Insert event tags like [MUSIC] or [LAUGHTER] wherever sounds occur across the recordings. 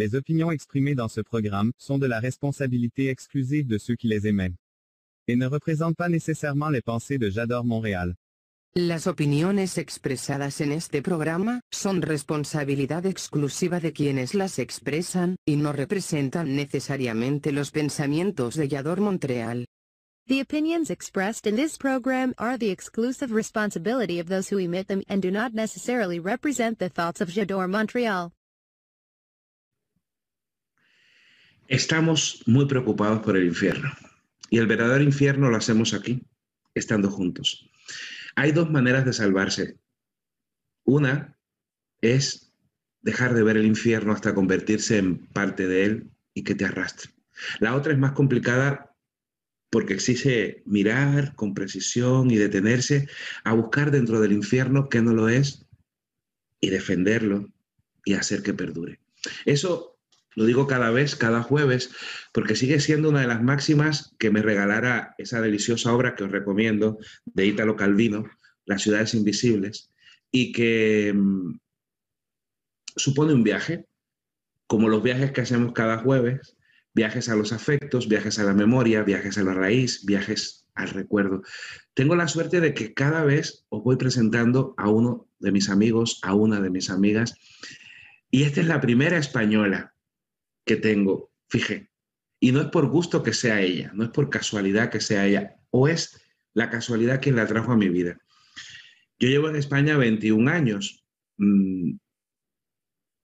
Les opinions exprimées dans ce programme sont de la responsabilité exclusive de ceux qui les émettent et ne représentent pas nécessairement les pensées de J'adore Montréal. Las opiniones expresadas en este programa son responsabilidad exclusiva de quienes las expresan, y no representan necesariamente los pensamientos de Yador Montreal. The opinions expressed in this program are the exclusive responsibility of those who emit them and do not necessarily represent the thoughts of Jador Montreal. Estamos muy preocupados por el infierno. Y el verdadero infierno lo hacemos aquí, estando juntos. Hay dos maneras de salvarse. Una es dejar de ver el infierno hasta convertirse en parte de él y que te arrastre. La otra es más complicada porque exige mirar con precisión y detenerse a buscar dentro del infierno que no lo es y defenderlo y hacer que perdure. Eso lo digo cada vez, cada jueves, porque sigue siendo una de las máximas que me regalara esa deliciosa obra que os recomiendo de Ítalo Calvino, Las ciudades invisibles, y que mm, supone un viaje, como los viajes que hacemos cada jueves, viajes a los afectos, viajes a la memoria, viajes a la raíz, viajes al recuerdo. Tengo la suerte de que cada vez os voy presentando a uno de mis amigos, a una de mis amigas, y esta es la primera española que tengo, fije. Y no es por gusto que sea ella, no es por casualidad que sea ella, o es la casualidad quien la trajo a mi vida. Yo llevo en España 21 años mm,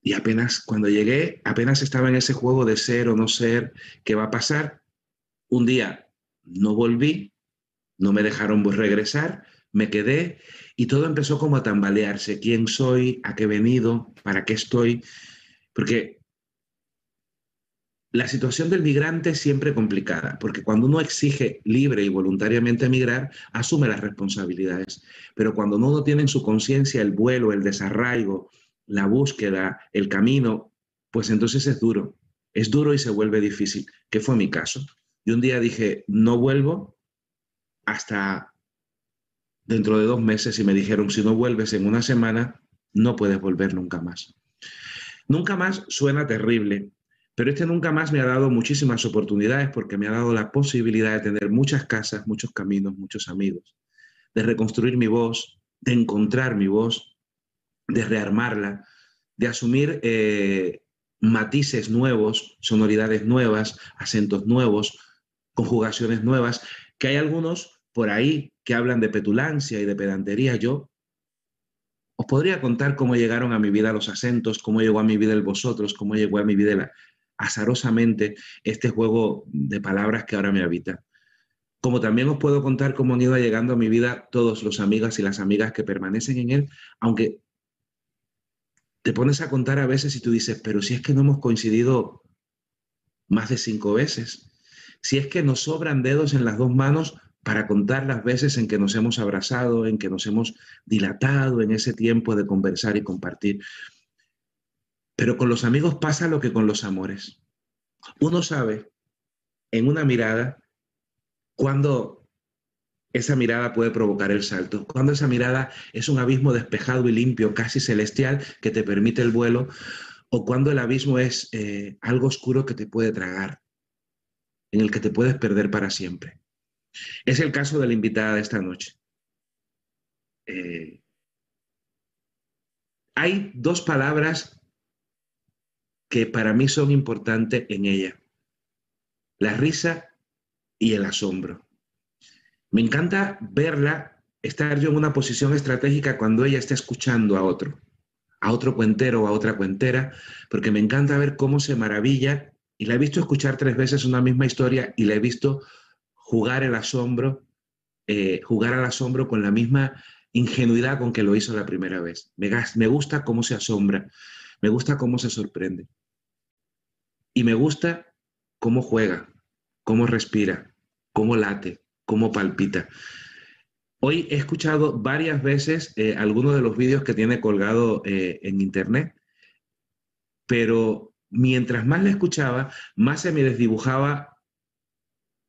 y apenas cuando llegué, apenas estaba en ese juego de ser o no ser, ¿qué va a pasar? Un día no volví, no me dejaron regresar, me quedé y todo empezó como a tambalearse. ¿Quién soy? ¿A qué he venido? ¿Para qué estoy? Porque la situación del migrante es siempre complicada, porque cuando uno exige libre y voluntariamente emigrar, asume las responsabilidades. Pero cuando uno no tiene en su conciencia el vuelo, el desarraigo, la búsqueda, el camino, pues entonces es duro. Es duro y se vuelve difícil, que fue mi caso. Y un día dije, no vuelvo hasta dentro de dos meses y me dijeron, si no vuelves en una semana, no puedes volver nunca más. Nunca más suena terrible, pero este nunca más me ha dado muchísimas oportunidades porque me ha dado la posibilidad de tener muchas casas, muchos caminos, muchos amigos, de reconstruir mi voz, de encontrar mi voz, de rearmarla, de asumir eh, matices nuevos, sonoridades nuevas, acentos nuevos, conjugaciones nuevas, que hay algunos por ahí que hablan de petulancia y de pedantería. Yo os podría contar cómo llegaron a mi vida los acentos, cómo llegó a mi vida el vosotros, cómo llegó a mi vida la, azarosamente este juego de palabras que ahora me habita. Como también os puedo contar cómo han ido llegando a mi vida todos los amigas y las amigas que permanecen en él, aunque te pones a contar a veces y tú dices, pero si es que no hemos coincidido más de cinco veces, si es que nos sobran dedos en las dos manos para contar las veces en que nos hemos abrazado, en que nos hemos dilatado en ese tiempo de conversar y compartir. Pero con los amigos pasa lo que con los amores. Uno sabe en una mirada cuando esa mirada puede provocar el salto, cuando esa mirada es un abismo despejado y limpio, casi celestial, que te permite el vuelo, o cuando el abismo es eh, algo oscuro que te puede tragar, en el que te puedes perder para siempre. Es el caso de la invitada de esta noche. Eh, hay dos palabras que para mí son importantes en ella. La risa y el asombro. Me encanta verla estar yo en una posición estratégica cuando ella está escuchando a otro, a otro cuentero o a otra cuentera, porque me encanta ver cómo se maravilla y la he visto escuchar tres veces una misma historia y la he visto jugar el asombro, eh, jugar al asombro con la misma ingenuidad con que lo hizo la primera vez. Me, me gusta cómo se asombra, me gusta cómo se sorprende. Y me gusta cómo juega, cómo respira, cómo late, cómo palpita. Hoy he escuchado varias veces eh, algunos de los vídeos que tiene colgado eh, en internet, pero mientras más la escuchaba, más se me desdibujaba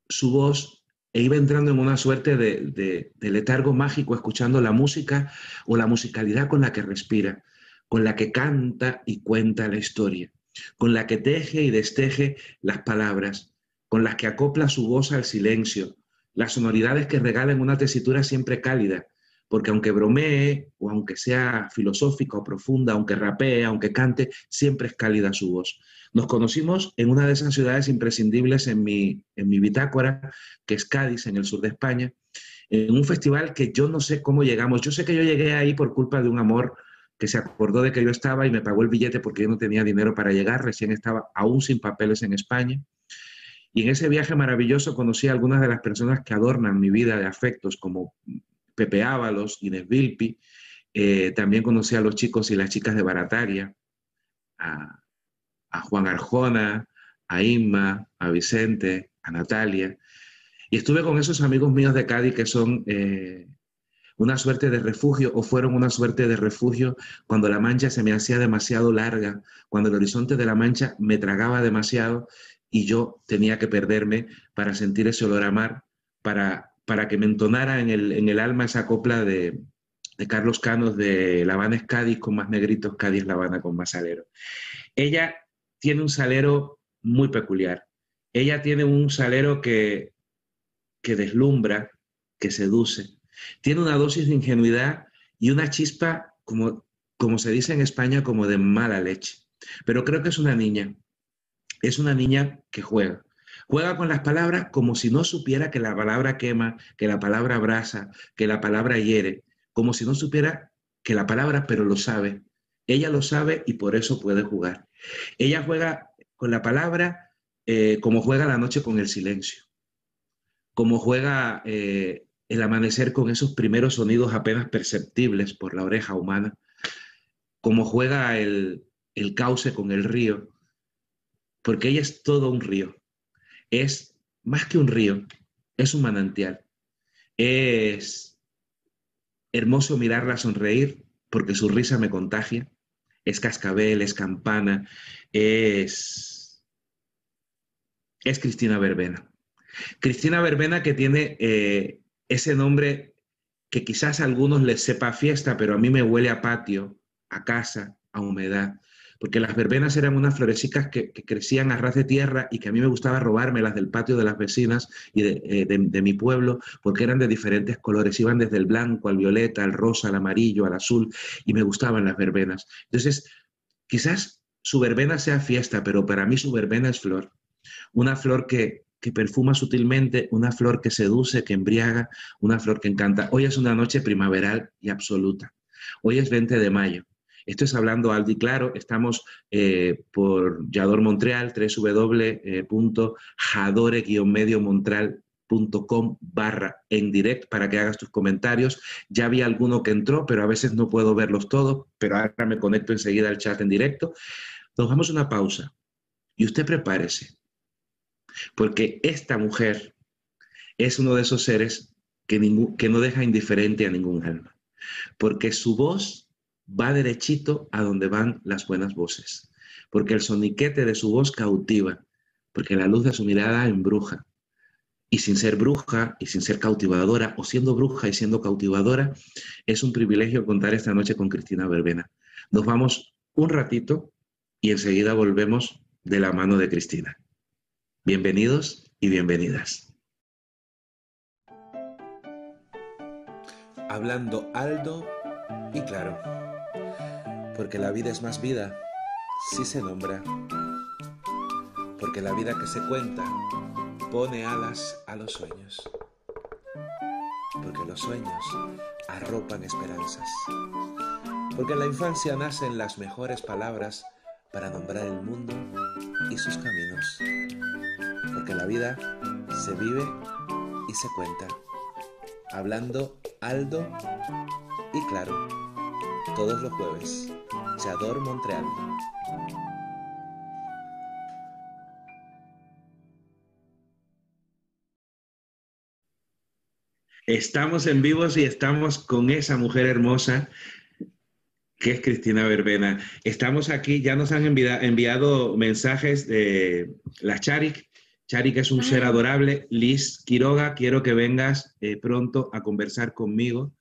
su voz e iba entrando en una suerte de, letargo mágico escuchando la música o la musicalidad con la que respira, con la que canta y cuenta la historia, con la que teje y desteje las palabras, con las que acopla su voz al silencio, las sonoridades que regalan una tesitura siempre cálida, porque aunque bromee o aunque sea filosófica o profunda, aunque rapee, aunque cante, siempre es cálida su voz. Nos conocimos en una de esas ciudades imprescindibles en mi, en mi bitácora, que es Cádiz, en el sur de España, en un festival que yo no sé cómo llegamos. Yo sé que yo llegué ahí por culpa de un amor que se acordó de que yo estaba y me pagó el billete porque yo no tenía dinero para llegar, recién estaba aún sin papeles en España. Y en ese viaje maravilloso conocí a algunas de las personas que adornan mi vida de afectos, como Pepe Ábalos, Inés Vilpi. Eh, también conocí a los chicos y las chicas de Barataria, a, Juan Arjona, a Inma, a Vicente, a Natalia. Y estuve con esos amigos míos de Cádiz que son eh, una suerte de refugio o fueron una suerte de refugio cuando la mancha se me hacía demasiado larga, cuando el horizonte de la mancha me tragaba demasiado y yo tenía que perderme para sentir ese olor a mar, para para que me entonara en el, alma esa copla de, Carlos Canos de La es Cádiz con más negritos, Cádiz La Habana con más salero. Ella tiene un salero muy peculiar. Ella tiene un salero que, que deslumbra, que seduce. Tiene una dosis de ingenuidad y una chispa, como, como se dice en España, como de mala leche. Pero creo que es una niña. Es una niña que juega. Juega con las palabras como si no supiera que la palabra quema, que la palabra abraza, que la palabra hiere, como si no supiera que la palabra, pero lo sabe. Ella lo sabe y por eso puede jugar. Ella juega con la palabra eh, como juega la noche con el silencio, como juega eh, el amanecer con esos primeros sonidos apenas perceptibles por la oreja humana, como juega el, el cauce con el río, porque ella es todo un río es más que un río, es un manantial. Es hermoso mirarla sonreír porque su risa me contagia. Es cascabel, es campana, es, es Cristina Verbena. Cristina Verbena que tiene eh, ese nombre que quizás a algunos les sepa fiesta, pero a mí me huele a patio, a casa, a humedad porque las verbenas eran unas florecicas que, crecían a ras de tierra y que a mí me gustaba robármelas del patio de las vecinas y eh, de, mi pueblo, porque eran de diferentes colores, iban desde el blanco al violeta, al rosa, al amarillo, al azul, y me gustaban las verbenas. Entonces, quizás su verbena sea fiesta, pero para mí su verbena es flor, una flor que, que perfuma sutilmente, una flor que seduce, que embriaga, una flor que encanta. Hoy es una noche primaveral y absoluta. Hoy es 20 de mayo. Esto es hablando alto y claro. Estamos eh, por Yador Montreal, www.jadore-mediomontreal.com barra en direct para que hagas tus comentarios. Ya vi alguno que entró, pero a veces no puedo verlos todos, pero ahora me conecto enseguida al chat en directo. Nos vamos una pausa y usted prepárese, porque esta mujer es uno de esos seres que, no deja indiferente a ningún alma, porque su voz va derechito a donde van las buenas voces, porque el soniquete de su voz cautiva, porque la luz de su mirada embruja. Y sin ser bruja y sin ser cautivadora, o siendo bruja y siendo cautivadora, es un privilegio contar esta noche con Cristina Verbena. Nos vamos un ratito y enseguida volvemos de la mano de Cristina. Bienvenidos y bienvenidas. Hablando alto y claro porque la vida es más vida si se nombra, porque la vida que se cuenta pone alas a los sueños, porque los sueños arropan esperanzas, porque en la infancia nacen las mejores palabras para nombrar el mundo y sus caminos, porque la vida se vive y se cuenta, hablando alto y claro, todos los jueves. Chador Montreal. Estamos en vivos y estamos con esa mujer hermosa que es Cristina Verbena. Estamos aquí, ya nos han enviado mensajes de la Charik Chari, que es un ser adorable. Liz Quiroga, quiero que vengas eh, pronto a conversar conmigo.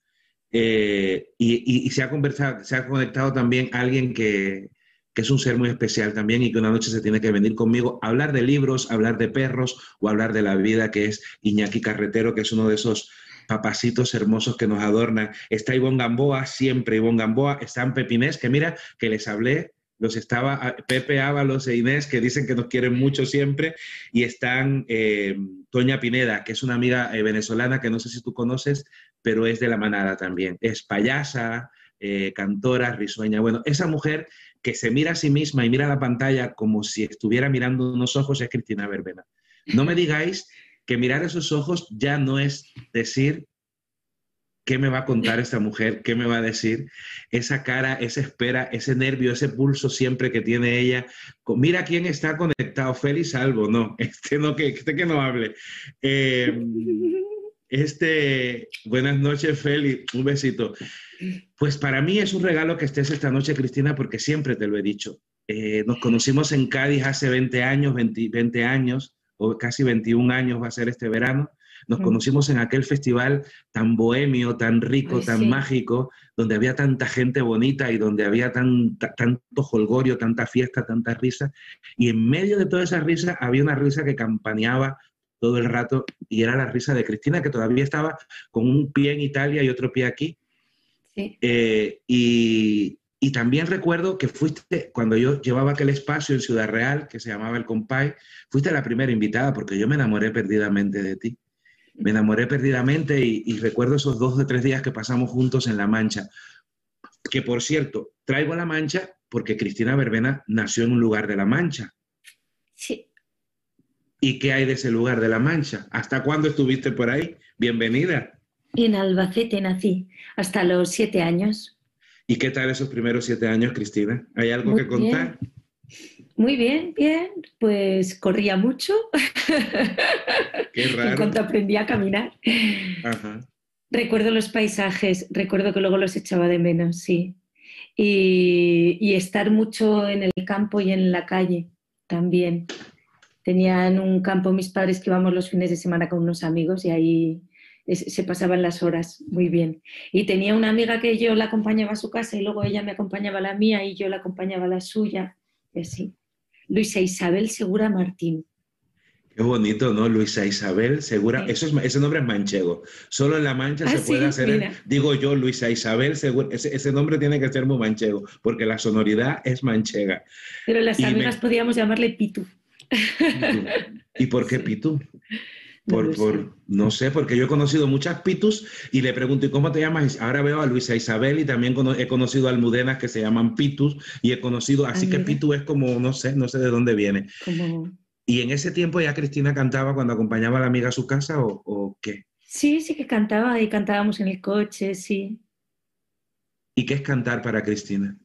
Eh, y, se, ha conversado, se ha conectado también alguien que, que es un ser muy especial también y que una noche se tiene que venir conmigo a hablar de libros, hablar de perros o hablar de la vida, que es Iñaki Carretero, que es uno de esos papacitos hermosos que nos adornan. Está Ivonne Gamboa, siempre Ivonne Gamboa, están Pepinés, que mira, que les hablé los estaba ah, Pepe Ábalos e Inés, que dicen que nos quieren mucho siempre, y están eh, Toña Pineda, que es una amiga eh, venezolana que no sé si tú conoces, pero es de la manada también. Es payasa, eh, cantora, risueña. Bueno, esa mujer que se mira a sí misma y mira la pantalla como si estuviera mirando unos ojos es Cristina Verbena. No me digáis que mirar esos ojos ya no es decir ¿Qué me va a contar esta mujer? ¿Qué me va a decir? Esa cara, esa espera, ese nervio, ese pulso siempre que tiene ella. Mira quién está conectado, Félix Salvo, no, [LAUGHS] este no, que, este que no hable. Em, este, buenas noches, Félix, un besito. Pues para mí es un regalo que estés esta noche, Cristina, porque siempre te lo he dicho. Eh, nos conocimos en Cádiz hace 20 años, 20, 20 años, o casi 21 años va a ser este verano. Nos conocimos en aquel festival tan bohemio, tan rico, tan mágico, donde había tanta gente bonita y donde había tanto holgorio, tanta fiesta, tanta risa. Y en medio de toda esa risa había una risa que campaneaba todo el rato y era la risa de Cristina, que todavía estaba con un pie en Italia y otro pie aquí. Eh, y, y también recuerdo que fuiste, cuando yo llevaba aquel espacio en Ciudad Real, que se llamaba El Compay, fuiste la primera invitada porque yo me enamoré perdidamente de ti. Me enamoré perdidamente y, recuerdo esos dos o tres días que pasamos juntos en La Mancha. Que por cierto, traigo a La Mancha porque Cristina Verbena nació en un lugar de La Mancha. Sí. ¿Y qué hay de ese lugar de La Mancha? ¿Hasta cuándo estuviste por ahí? Bienvenida. En Albacete nací, hasta los siete años. ¿Y qué tal esos primeros siete años, Cristina? ¿Hay algo que contar? Muy bien, bien. Pues corría mucho. Qué [LAUGHS] raro. En cuanto aprendí a caminar. Recuerdo los paisajes, recuerdo que luego los echaba de menos, sí. Y, estar mucho en el campo y en la calle también. Tenían un campo mis padres que íbamos los fines de semana con unos amigos y ahí se pasaban las horas muy bien. Y tenía una amiga que yo la acompañaba a su casa y luego ella me acompañaba a la mía y yo la acompañaba a la suya. Y así. Luisa Isabel Segura Martín. Qué bonito, ¿no? Luisa Isabel Segura. Eso es, ese nombre es manchego. Solo en La Mancha ah, se puede hacer. digo yo, Luisa Isabel Segura. Ese, nombre tiene que ser muy manchego, porque la sonoridad es manchega. Pero las amigas podíamos llamarle Pitu. ¿Y por qué [LAUGHS] Pitu? Por, por, no sé, porque yo he conocido muchas Pitus y le pregunto, ¿y cómo te llamas? Ahora veo a Luisa Isabel y también he conocido almudenas que se llaman Pitus y he conocido, así que Pitu es como, no sé, no sé de dónde viene. ¿Y en ese tiempo ya Cristina cantaba cuando acompañaba a la amiga a su casa o, qué? Sí, sí que cantaba y cantábamos en el coche, sí. ¿Y qué es cantar para Cristina?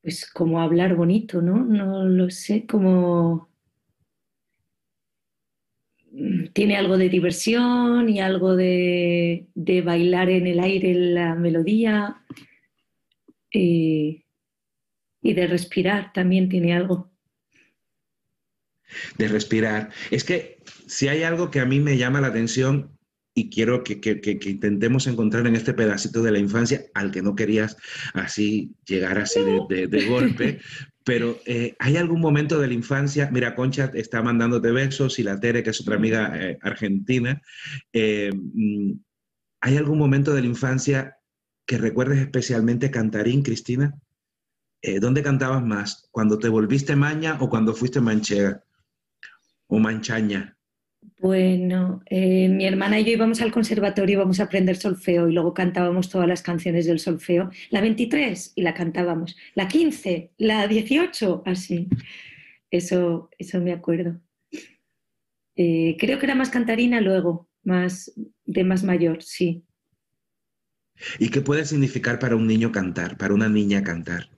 Pues como hablar bonito, ¿no? No lo sé, como tiene algo de diversión y algo de, bailar en el aire la melodía y, de respirar también tiene algo. De respirar. Es que si hay algo que a mí me llama la atención y quiero que, intentemos encontrar en este pedacito de la infancia al que no querías así llegar así de golpe, [LAUGHS] pero eh, ¿hay algún momento de la infancia? Mira, Concha está mandándote besos y la Tere, que es otra amiga eh, argentina. Eh, mm, ¿Hay algún momento de la infancia que recuerdes especialmente cantarín, Cristina? ¿Dónde cantabas más? ¿Cuando te volviste maña o cuando fuiste manchega? ¿O manchaña? Bueno, eh, mi hermana y yo íbamos al conservatorio, íbamos a aprender solfeo y luego cantábamos todas las canciones del solfeo. La 23 y la cantábamos. La 15, la 18, así. Eso, eso me acuerdo. Eh, creo que era más cantarina luego, más de más mayor, sí. ¿Y qué puede significar para un niño cantar, para una niña cantar?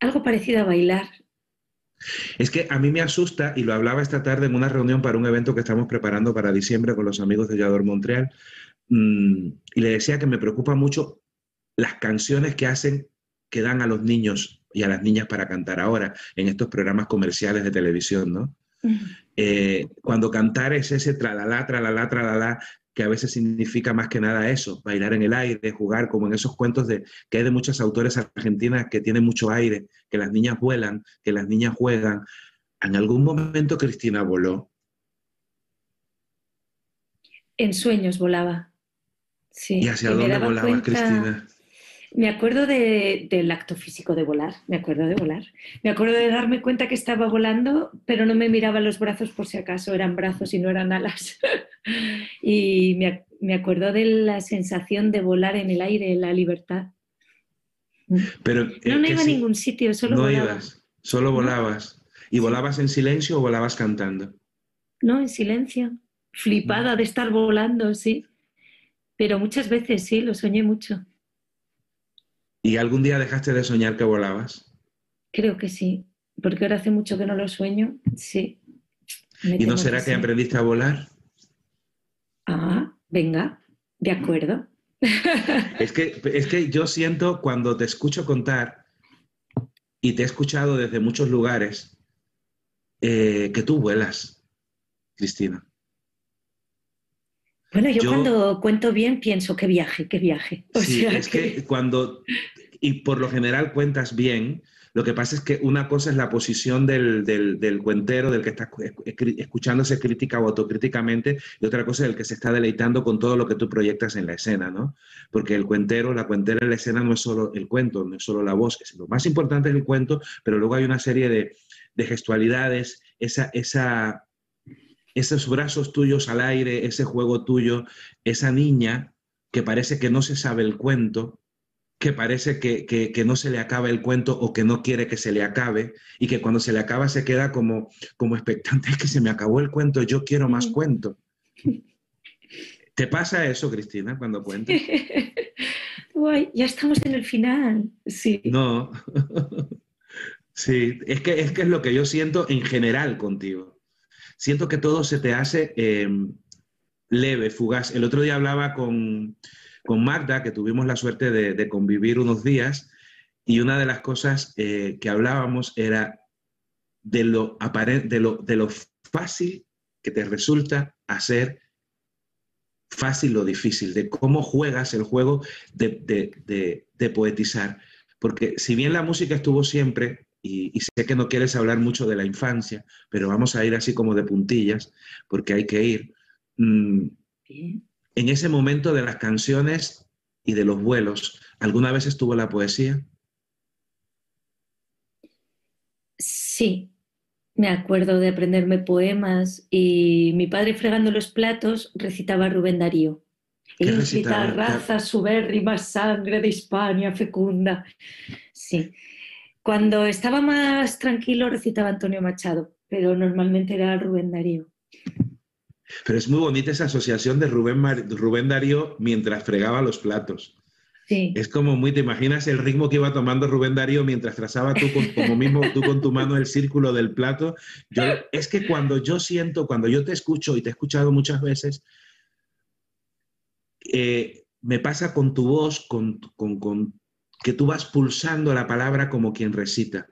Algo parecido a bailar, es que a mí me asusta, y lo hablaba esta tarde en una reunión para un evento que estamos preparando para diciembre con los amigos de Yador Montreal, mm, y le decía que me preocupa mucho las canciones que hacen que dan a los niños y a las niñas para cantar ahora en estos programas comerciales de televisión, ¿no? Eh, cuando cantar es ese tralalá, tralalá, tralalá, que a veces significa más que nada eso, bailar en el aire, jugar, como en esos cuentos de, que hay de muchas autores argentinas que tienen mucho aire, que las niñas vuelan, que las niñas juegan. ¿En algún momento Cristina voló? En sueños volaba. Sí. ¿Y hacia dónde volaba Cristina? Me acuerdo del acto físico de volar, me acuerdo de volar. Me acuerdo de darme cuenta que estaba volando, pero no me miraba los brazos por si acaso eran brazos y no eran alas. [LAUGHS] y me, acuerdo de la sensación de volar en el aire, la libertad. Pero, no, no iba a ningún sitio, solo no ibas, solo volabas. ¿Y volabas en silencio o volabas cantando? No, en silencio. Flipada de estar volando, sí. Pero muchas veces sí, lo soñé mucho. ¿Y algún día dejaste de soñar que volabas? Creo que sí, porque ahora hace mucho que no lo sueño, sí. ¿Y no será que, aprendiste a volar? Venga, de acuerdo. Es que, es que yo siento cuando te escucho contar, y te he escuchado desde muchos lugares, eh, que tú vuelas, Cristina. Bueno, yo, cuando cuento bien pienso, qué viaje, qué viaje. sí, es que... cuando, y por lo general cuentas bien, lo que pasa es que una cosa es la posición del, del, cuentero, del que está escuchándose crítica o autocríticamente, y otra cosa es el que se está deleitando con todo lo que tú proyectas en la escena, ¿no? Porque el cuentero, la cuentera en la escena no es solo el cuento, no es solo la voz, es lo más importante es el cuento, pero luego hay una serie de, de gestualidades, esa, esa, esos brazos tuyos al aire, ese juego tuyo, esa niña que parece que no se sabe el cuento, que parece que, no se le acaba el cuento o que no quiere que se le acabe y que cuando se le acaba se queda como, como expectante, es que se me acabó el cuento, yo quiero más cuento. ¿Te pasa eso, Cristina, cuando cuentas? [LAUGHS] Guay, ya estamos en el final, sí. No, sí, es que, es que es lo que yo siento en general contigo siento que todo se te hace eh, leve, fugaz. El otro día hablaba con, Magda, que tuvimos la suerte de, convivir unos días, y una de las cosas eh, que hablábamos era de lo, de, de lo fácil que te resulta hacer fácil o difícil, de cómo juegas el juego de, de, poetizar. Porque si bien la música estuvo siempre, y, sé que no quieres hablar mucho de la infancia, pero vamos a ir así como de puntillas, porque hay que ir. Mm, en ese momento de las canciones y de los vuelos, ¿alguna vez estuvo la poesía? Sí, me acuerdo de aprenderme poemas y mi padre fregando los platos recitaba Rubén Darío. Incita raza más sangre de Hispania fecunda. Sí. Cuando estaba más tranquilo recitaba Antonio Machado, pero normalmente era Rubén Darío. Pero es muy bonita esa asociación de Rubén, Rubén Darío mientras fregaba los platos. Sí. Es como muy, te imaginas el ritmo que iba tomando Rubén Darío mientras trazaba tú como mismo tú con tu mano el círculo del plato. Yo, es que cuando yo siento, cuando yo te escucho y te he escuchado muchas veces, eh, me pasa con tu voz, con, con, con, que tú vas pulsando la palabra como quien recita,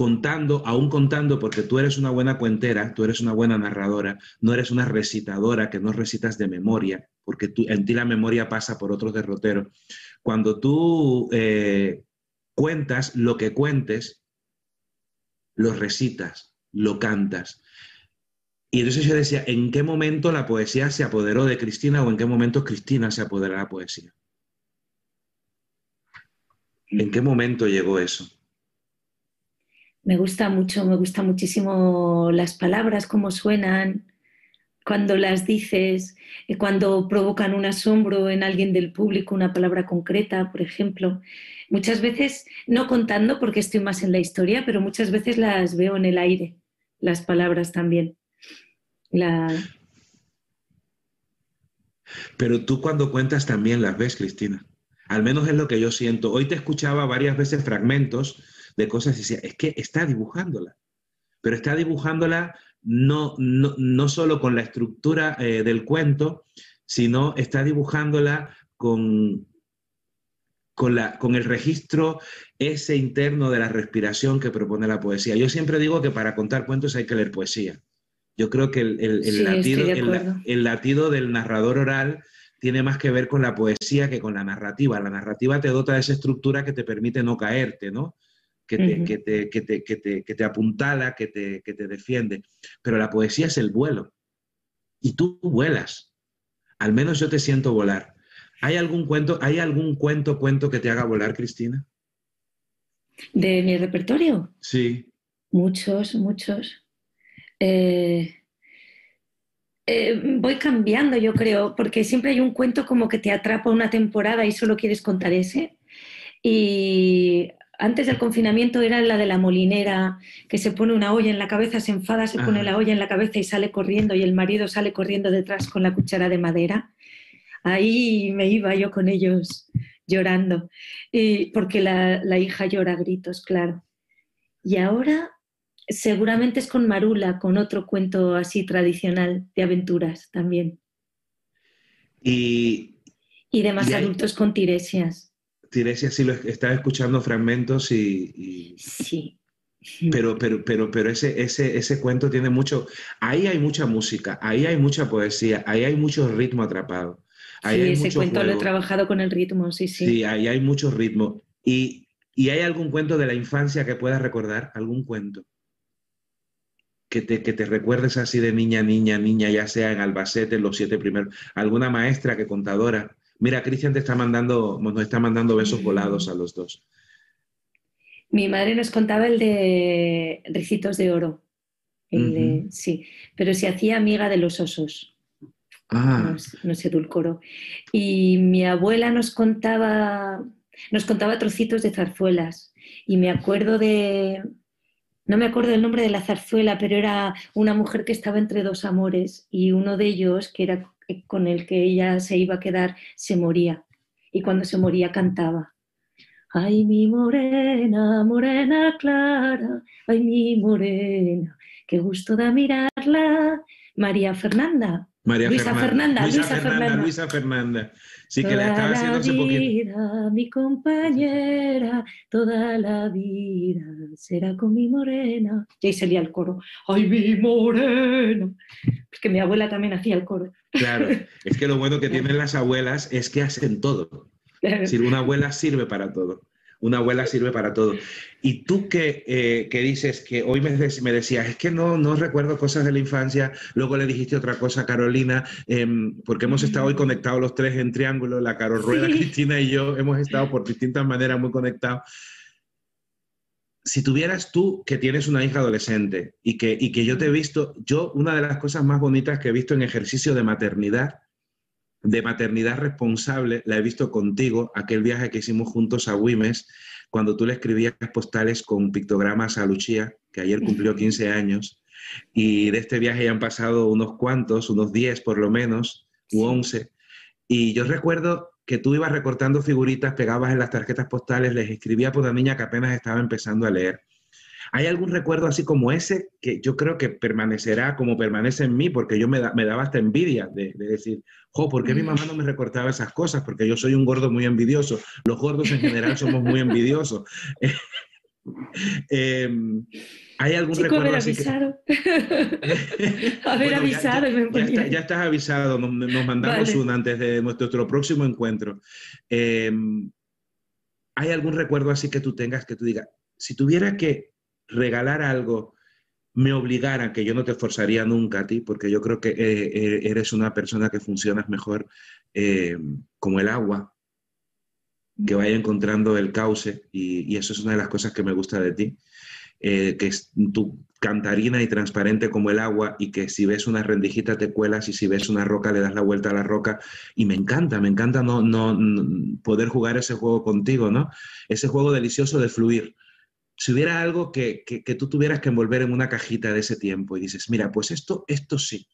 contando, aún contando, porque tú eres una buena cuentera, tú eres una buena narradora, no eres una recitadora que no recitas de memoria, porque tú, en ti la memoria pasa por otros derroteros. Cuando tú eh, cuentas lo que cuentes, lo recitas, lo cantas. Y entonces yo decía, ¿en qué momento la poesía se apoderó de Cristina o en qué momento Cristina se apoderó de la poesía? ¿En qué momento llegó eso? Me gusta mucho, me gusta muchísimo las palabras, cómo suenan, cuando las dices, eh, cuando provocan un asombro en alguien del público, una palabra concreta, por ejemplo. Muchas veces, no contando porque estoy más en la historia, pero muchas veces las veo en el aire, las palabras también. Pero tú cuando cuentas también las ves, Cristina. Al menos es lo que yo siento. Hoy te escuchaba varias veces fragmentos de cosas y decía, es que está dibujándola, pero está dibujándola no, no, solo con la estructura eh, del cuento, sino está dibujándola con, con, la, con el registro ese interno de la respiración que propone la poesía. Yo siempre digo que para contar cuentos hay que leer poesía. Yo creo que el, latido, el, latido, del narrador oral tiene más que ver con la poesía que con la narrativa. La narrativa te dota de esa estructura que te permite no caerte, ¿no? Que te, que te, que te, que te, apuntala, que te, que te defiende. Pero la poesía es el vuelo. Y tú vuelas. Al menos yo te siento volar. ¿Hay algún cuento, hay algún cuento, cuento que te haga volar, Cristina? ¿De mi repertorio? Sí. Muchos, muchos. Eh, eh, voy cambiando, yo creo, porque siempre hay un cuento como que te atrapa una temporada y solo quieres contar ese. Y antes del confinamiento era la de la molinera, que se pone una olla en la cabeza, se enfada, se pone la olla en la cabeza y sale corriendo y el marido sale corriendo detrás con la cuchara de madera. Ahí me iba yo con ellos llorando, y porque la, la hija llora a gritos, claro. Y ahora seguramente es con Marula, con otro cuento así tradicional de aventuras también. Y, y de más adultos con Tiresias. Tiresias sí lo estaba escuchando fragmentos y, Sí. Pero, pero, pero, pero ese, ese, ese cuento tiene mucho. Ahí hay mucha música, ahí hay mucha poesía, ahí hay mucho ritmo atrapado. sí, ese cuento lo he trabajado con el ritmo, sí, sí. Sí, ahí hay mucho ritmo. Y, ¿Y hay algún cuento de la infancia que puedas recordar? ¿Algún cuento? que te, que te recuerdes así de niña, niña, niña, ya sea en Albacete, los siete primeros, alguna maestra que contadora. Mira, Cristian te está mandando, nos está mandando besos volados a los dos. Mi madre nos contaba el de Ricitos de Oro. sí, pero se hacía amiga de los osos. Ah. No, se edulcoró. Y mi abuela nos contaba, nos contaba trocitos de zarzuelas. Y me acuerdo de, no me acuerdo el nombre de la zarzuela, pero era una mujer que estaba entre dos amores y uno de ellos, que era con el que ella se iba a quedar, se moría. Y cuando se moría cantaba. Ay, mi morena, morena clara, ay, mi morena, qué gusto da mirarla. María Fernanda. María Luisa Fernanda. Luisa, Fernanda, Luisa Fernanda. Sí, que la estaba haciendo hace poquito. Mi compañera, toda la vida será con mi morena. Y ahí salía el coro. ¡Ay, mi morena! Porque mi abuela también hacía el coro. Claro, es que lo bueno que [LAUGHS] tienen las abuelas es que hacen todo. Si una abuela sirve para todo una abuela sirve para todo. Y tú que, eh, que dices que hoy me, me, decías, es que no, no recuerdo cosas de la infancia, luego le dijiste otra cosa a Carolina, em, porque hemos estado hoy conectados los tres en triángulo, la Caro Rueda, Cristina y yo, hemos estado por distintas maneras muy conectados. Si tuvieras tú que tienes una hija adolescente y que, y que yo te he visto, yo una de las cosas más bonitas que he visto en ejercicio de maternidad de maternidad responsable la he visto contigo, aquel viaje que hicimos juntos a Wimes, cuando tú le escribías postales con pictogramas a Lucía, que ayer cumplió 15 años, y de este viaje ya han pasado unos cuantos, unos 10 por lo menos, u 11, y yo recuerdo que tú ibas recortando figuritas, pegabas en las tarjetas postales, les escribía por una niña que apenas estaba empezando a leer. ¿Hay algún recuerdo así como ese que yo creo que permanecerá como permanece en mí? Porque yo me, me daba hasta envidia de, decir, jo, ¿por qué mi mamá no me recortaba esas cosas? Porque yo soy un gordo muy envidioso. Los gordos en general somos muy envidiosos. [LAUGHS] Em, ¿Hay algún recuerdo haber avisado. [LAUGHS] haber avisado. Ya, estás avisado, nos, mandamos un antes de nuestro, próximo encuentro. Em, ¿Hay algún recuerdo así que tú tengas que tú digas, si tuviera que regalar algo me obligara, que yo no te forzaría nunca a ti, porque yo creo que eh, eh, eres una persona que funcionas mejor eh, como el agua, que vaya encontrando el cauce, y, eso es una de las cosas que me gusta de ti, que es tu cantarina y transparente como el agua, y que si ves una rendijita te cuelas, y si ves una roca le das la vuelta a la roca, y me encanta, me encanta no, no poder jugar ese juego contigo, ¿no? Ese juego delicioso de fluir si hubiera algo que, tú tuvieras que envolver en una cajita de ese tiempo y dices, mira, pues esto, esto sí,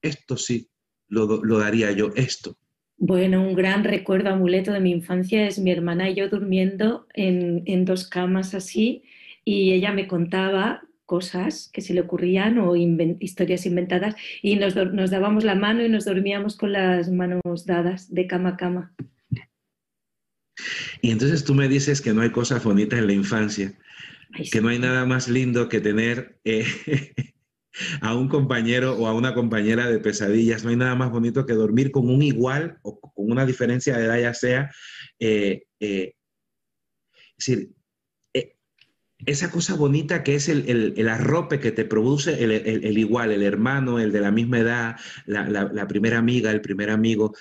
esto sí, lo, daría yo, esto. Bueno, un gran recuerdo amuleto de mi infancia es mi hermana y yo durmiendo en, dos camas así y ella me contaba cosas que se le ocurrían o historias inventadas y nos, nos, dábamos la mano y nos dormíamos con las manos dadas de cama a cama. Y entonces tú me dices que no hay cosas bonitas en la infancia, que no hay nada más lindo que tener eh, [LAUGHS] a un compañero o a una compañera de pesadillas, no hay nada más bonito que dormir con un igual o con una diferencia de edad ya sea. Eh, eh, es decir, esa cosa bonita que es el, arrope que te produce el, igual, el hermano, el de la misma edad, la primera amiga, el primer amigo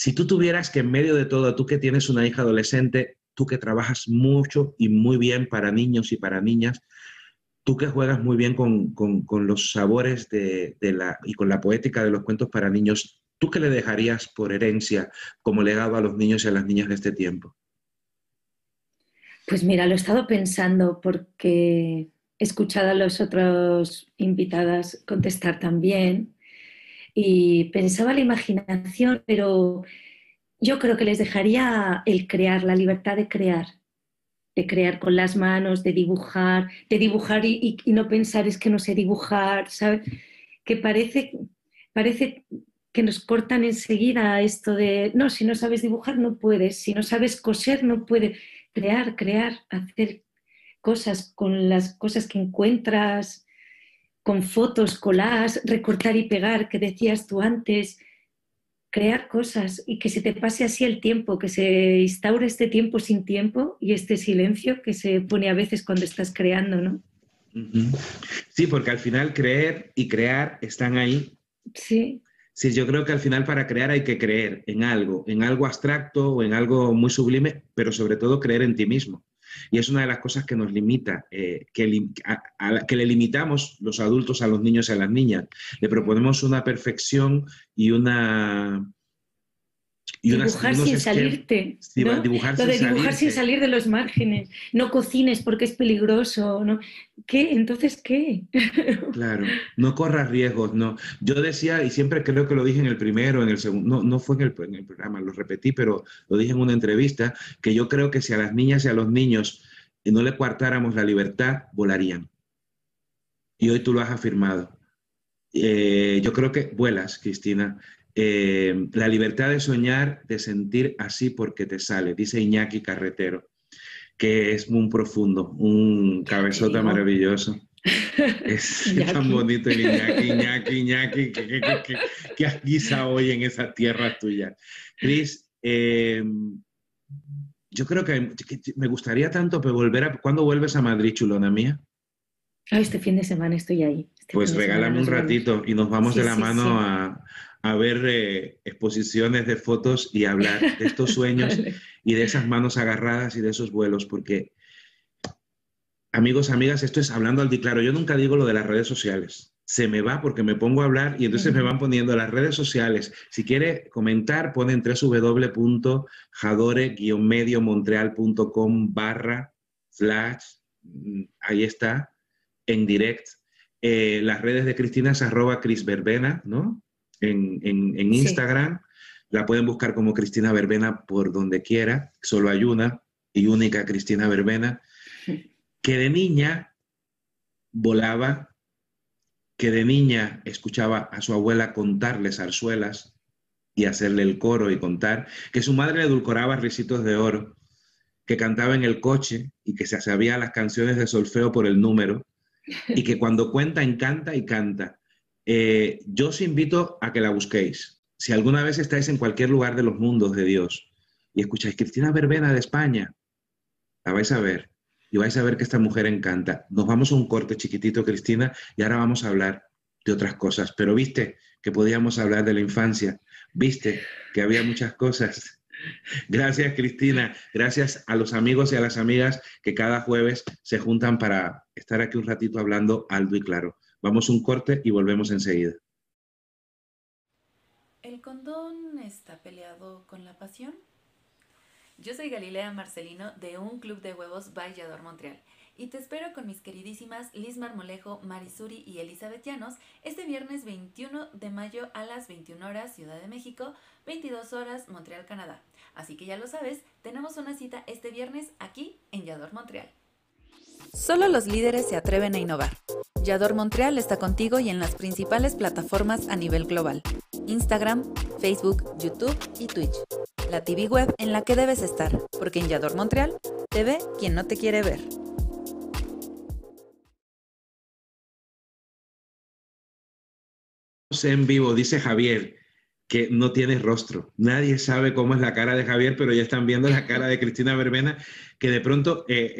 si tú tuvieras que en medio de todo, tú que tienes una hija adolescente, tú que trabajas mucho y muy bien para niños y para niñas, tú que juegas muy bien con, los sabores de, la, y con la poética de los cuentos para niños, ¿tú qué le dejarías por herencia como legado a los niños y a las niñas de este tiempo? Pues mira, lo he estado pensando porque he escuchado a los otros invitadas contestar también y pensaba la imaginación, pero yo creo que les dejaría el crear, la libertad de crear, de crear con las manos, de dibujar, de dibujar y, no pensar es que no sé dibujar, ¿sabes? Que parece, parece que nos cortan enseguida esto de, no, si no sabes dibujar no puedes, si no sabes coser no puedes. Crear, crear, hacer cosas con las cosas que encuentras, con fotos, colas, recortar y pegar, que decías tú antes, crear cosas y que se te pase así el tiempo, que se instaure este tiempo sin tiempo y este silencio que se pone a veces cuando estás creando, ¿no? Sí, porque al final creer y crear están ahí. Sí. Sí, yo creo que al final para crear hay que creer en algo, en algo abstracto o en algo muy sublime, pero sobre todo creer en ti mismo. Y es una de las cosas que nos limita, eh, que, que, le limitamos los adultos a los niños y a las niñas. Le proponemos una perfección y una... dibujar sin salirte. dibujar Lo de dibujar sin salir de los márgenes. No cocines porque es peligroso. ¿no? ¿Qué? Entonces, ¿qué? [LAUGHS] claro, no corras riesgos. No. Yo decía, y siempre creo que lo dije en el primero, en el segundo, no, no fue en el, en el, programa, lo repetí, pero lo dije en una entrevista, que yo creo que si a las niñas y a los niños no le coartáramos la libertad, volarían. Y hoy tú lo has afirmado. Eh, yo creo que vuelas, Cristina. Eh, la libertad de soñar, de sentir así porque te sale, dice Iñaki Carretero que es muy profundo, un cabezota maravilloso. [LAUGHS] Es [LAUGHS] tan bonito el Iñaki, Iñaki, Iñaki, que, has guisado hoy en esa tierra tuya. Cris, eh, yo creo que, me gustaría tanto volver a... ¿Cuándo vuelves a Madrid, chulona mía? este fin de semana estoy ahí. Este pues regálame un ratito y nos vamos de la mano a, a ver eh, exposiciones de fotos y hablar de estos [LAUGHS] sueños y de esas manos agarradas y de esos vuelos, porque amigos, amigas, esto es hablando al claro. Yo nunca digo lo de las redes sociales. Se me va porque me pongo a hablar y entonces me van poniendo las redes sociales. Si quiere comentar, ponen www.jadore-mediomontreal.com barra slash, mm, ahí está, en direct. Eh, las redes de Cristina es arroba Cris Verbena, ¿no? En, Instagram. La pueden buscar como Cristina Verbena por donde quiera. Solo hay una y única Cristina Verbena. [LAUGHS] Que de niña volaba, que de niña escuchaba a su abuela contarle zarzuelas y hacerle el coro y contar, que su madre le edulcoraba risitos de oro, que cantaba en el coche y que se sabía las canciones de solfeo por el número, y que cuando cuenta encanta y canta, eh, yo os invito a que la busquéis. Si alguna vez estáis en cualquier lugar de los mundos de Dios y escucháis Cristina Verbena de España, la vais a ver y vais a ver que esta mujer encanta. Nos vamos a un corte chiquitito, Cristina, y ahora vamos a hablar de otras cosas. Pero viste que podíamos hablar de la infancia, viste que había muchas cosas. [LAUGHS] Gracias, Cristina. Gracias a los amigos y a las amigas que cada jueves se juntan para estar aquí un ratito hablando alto y claro. Vamos un corte y volvemos enseguida. ¿El condón está peleado con la pasión? Yo soy Galilea Marcelino de un club de huevos Vallador Montreal y te espero con mis queridísimas Liz Marmolejo, Marisuri y Elizabeth Llanos este viernes 21 de mayo a las 21 horas Ciudad de México, 22 horas Montreal, Canadá. Así que ya lo sabes, tenemos una cita este viernes aquí en Yador Montreal. Solo los líderes se atreven a innovar. Yador Montreal está contigo y en las principales plataformas a nivel global. Instagram, Facebook, YouTube y Twitch. la TV web en la que debes estar, porque en Yador Montreal te ve quien no te quiere ver. En vivo, dice Javier, que no tiene rostro. Nadie sabe cómo es la cara de Javier, pero ya están viendo la cara de Cristina Verbena, que de pronto, eh,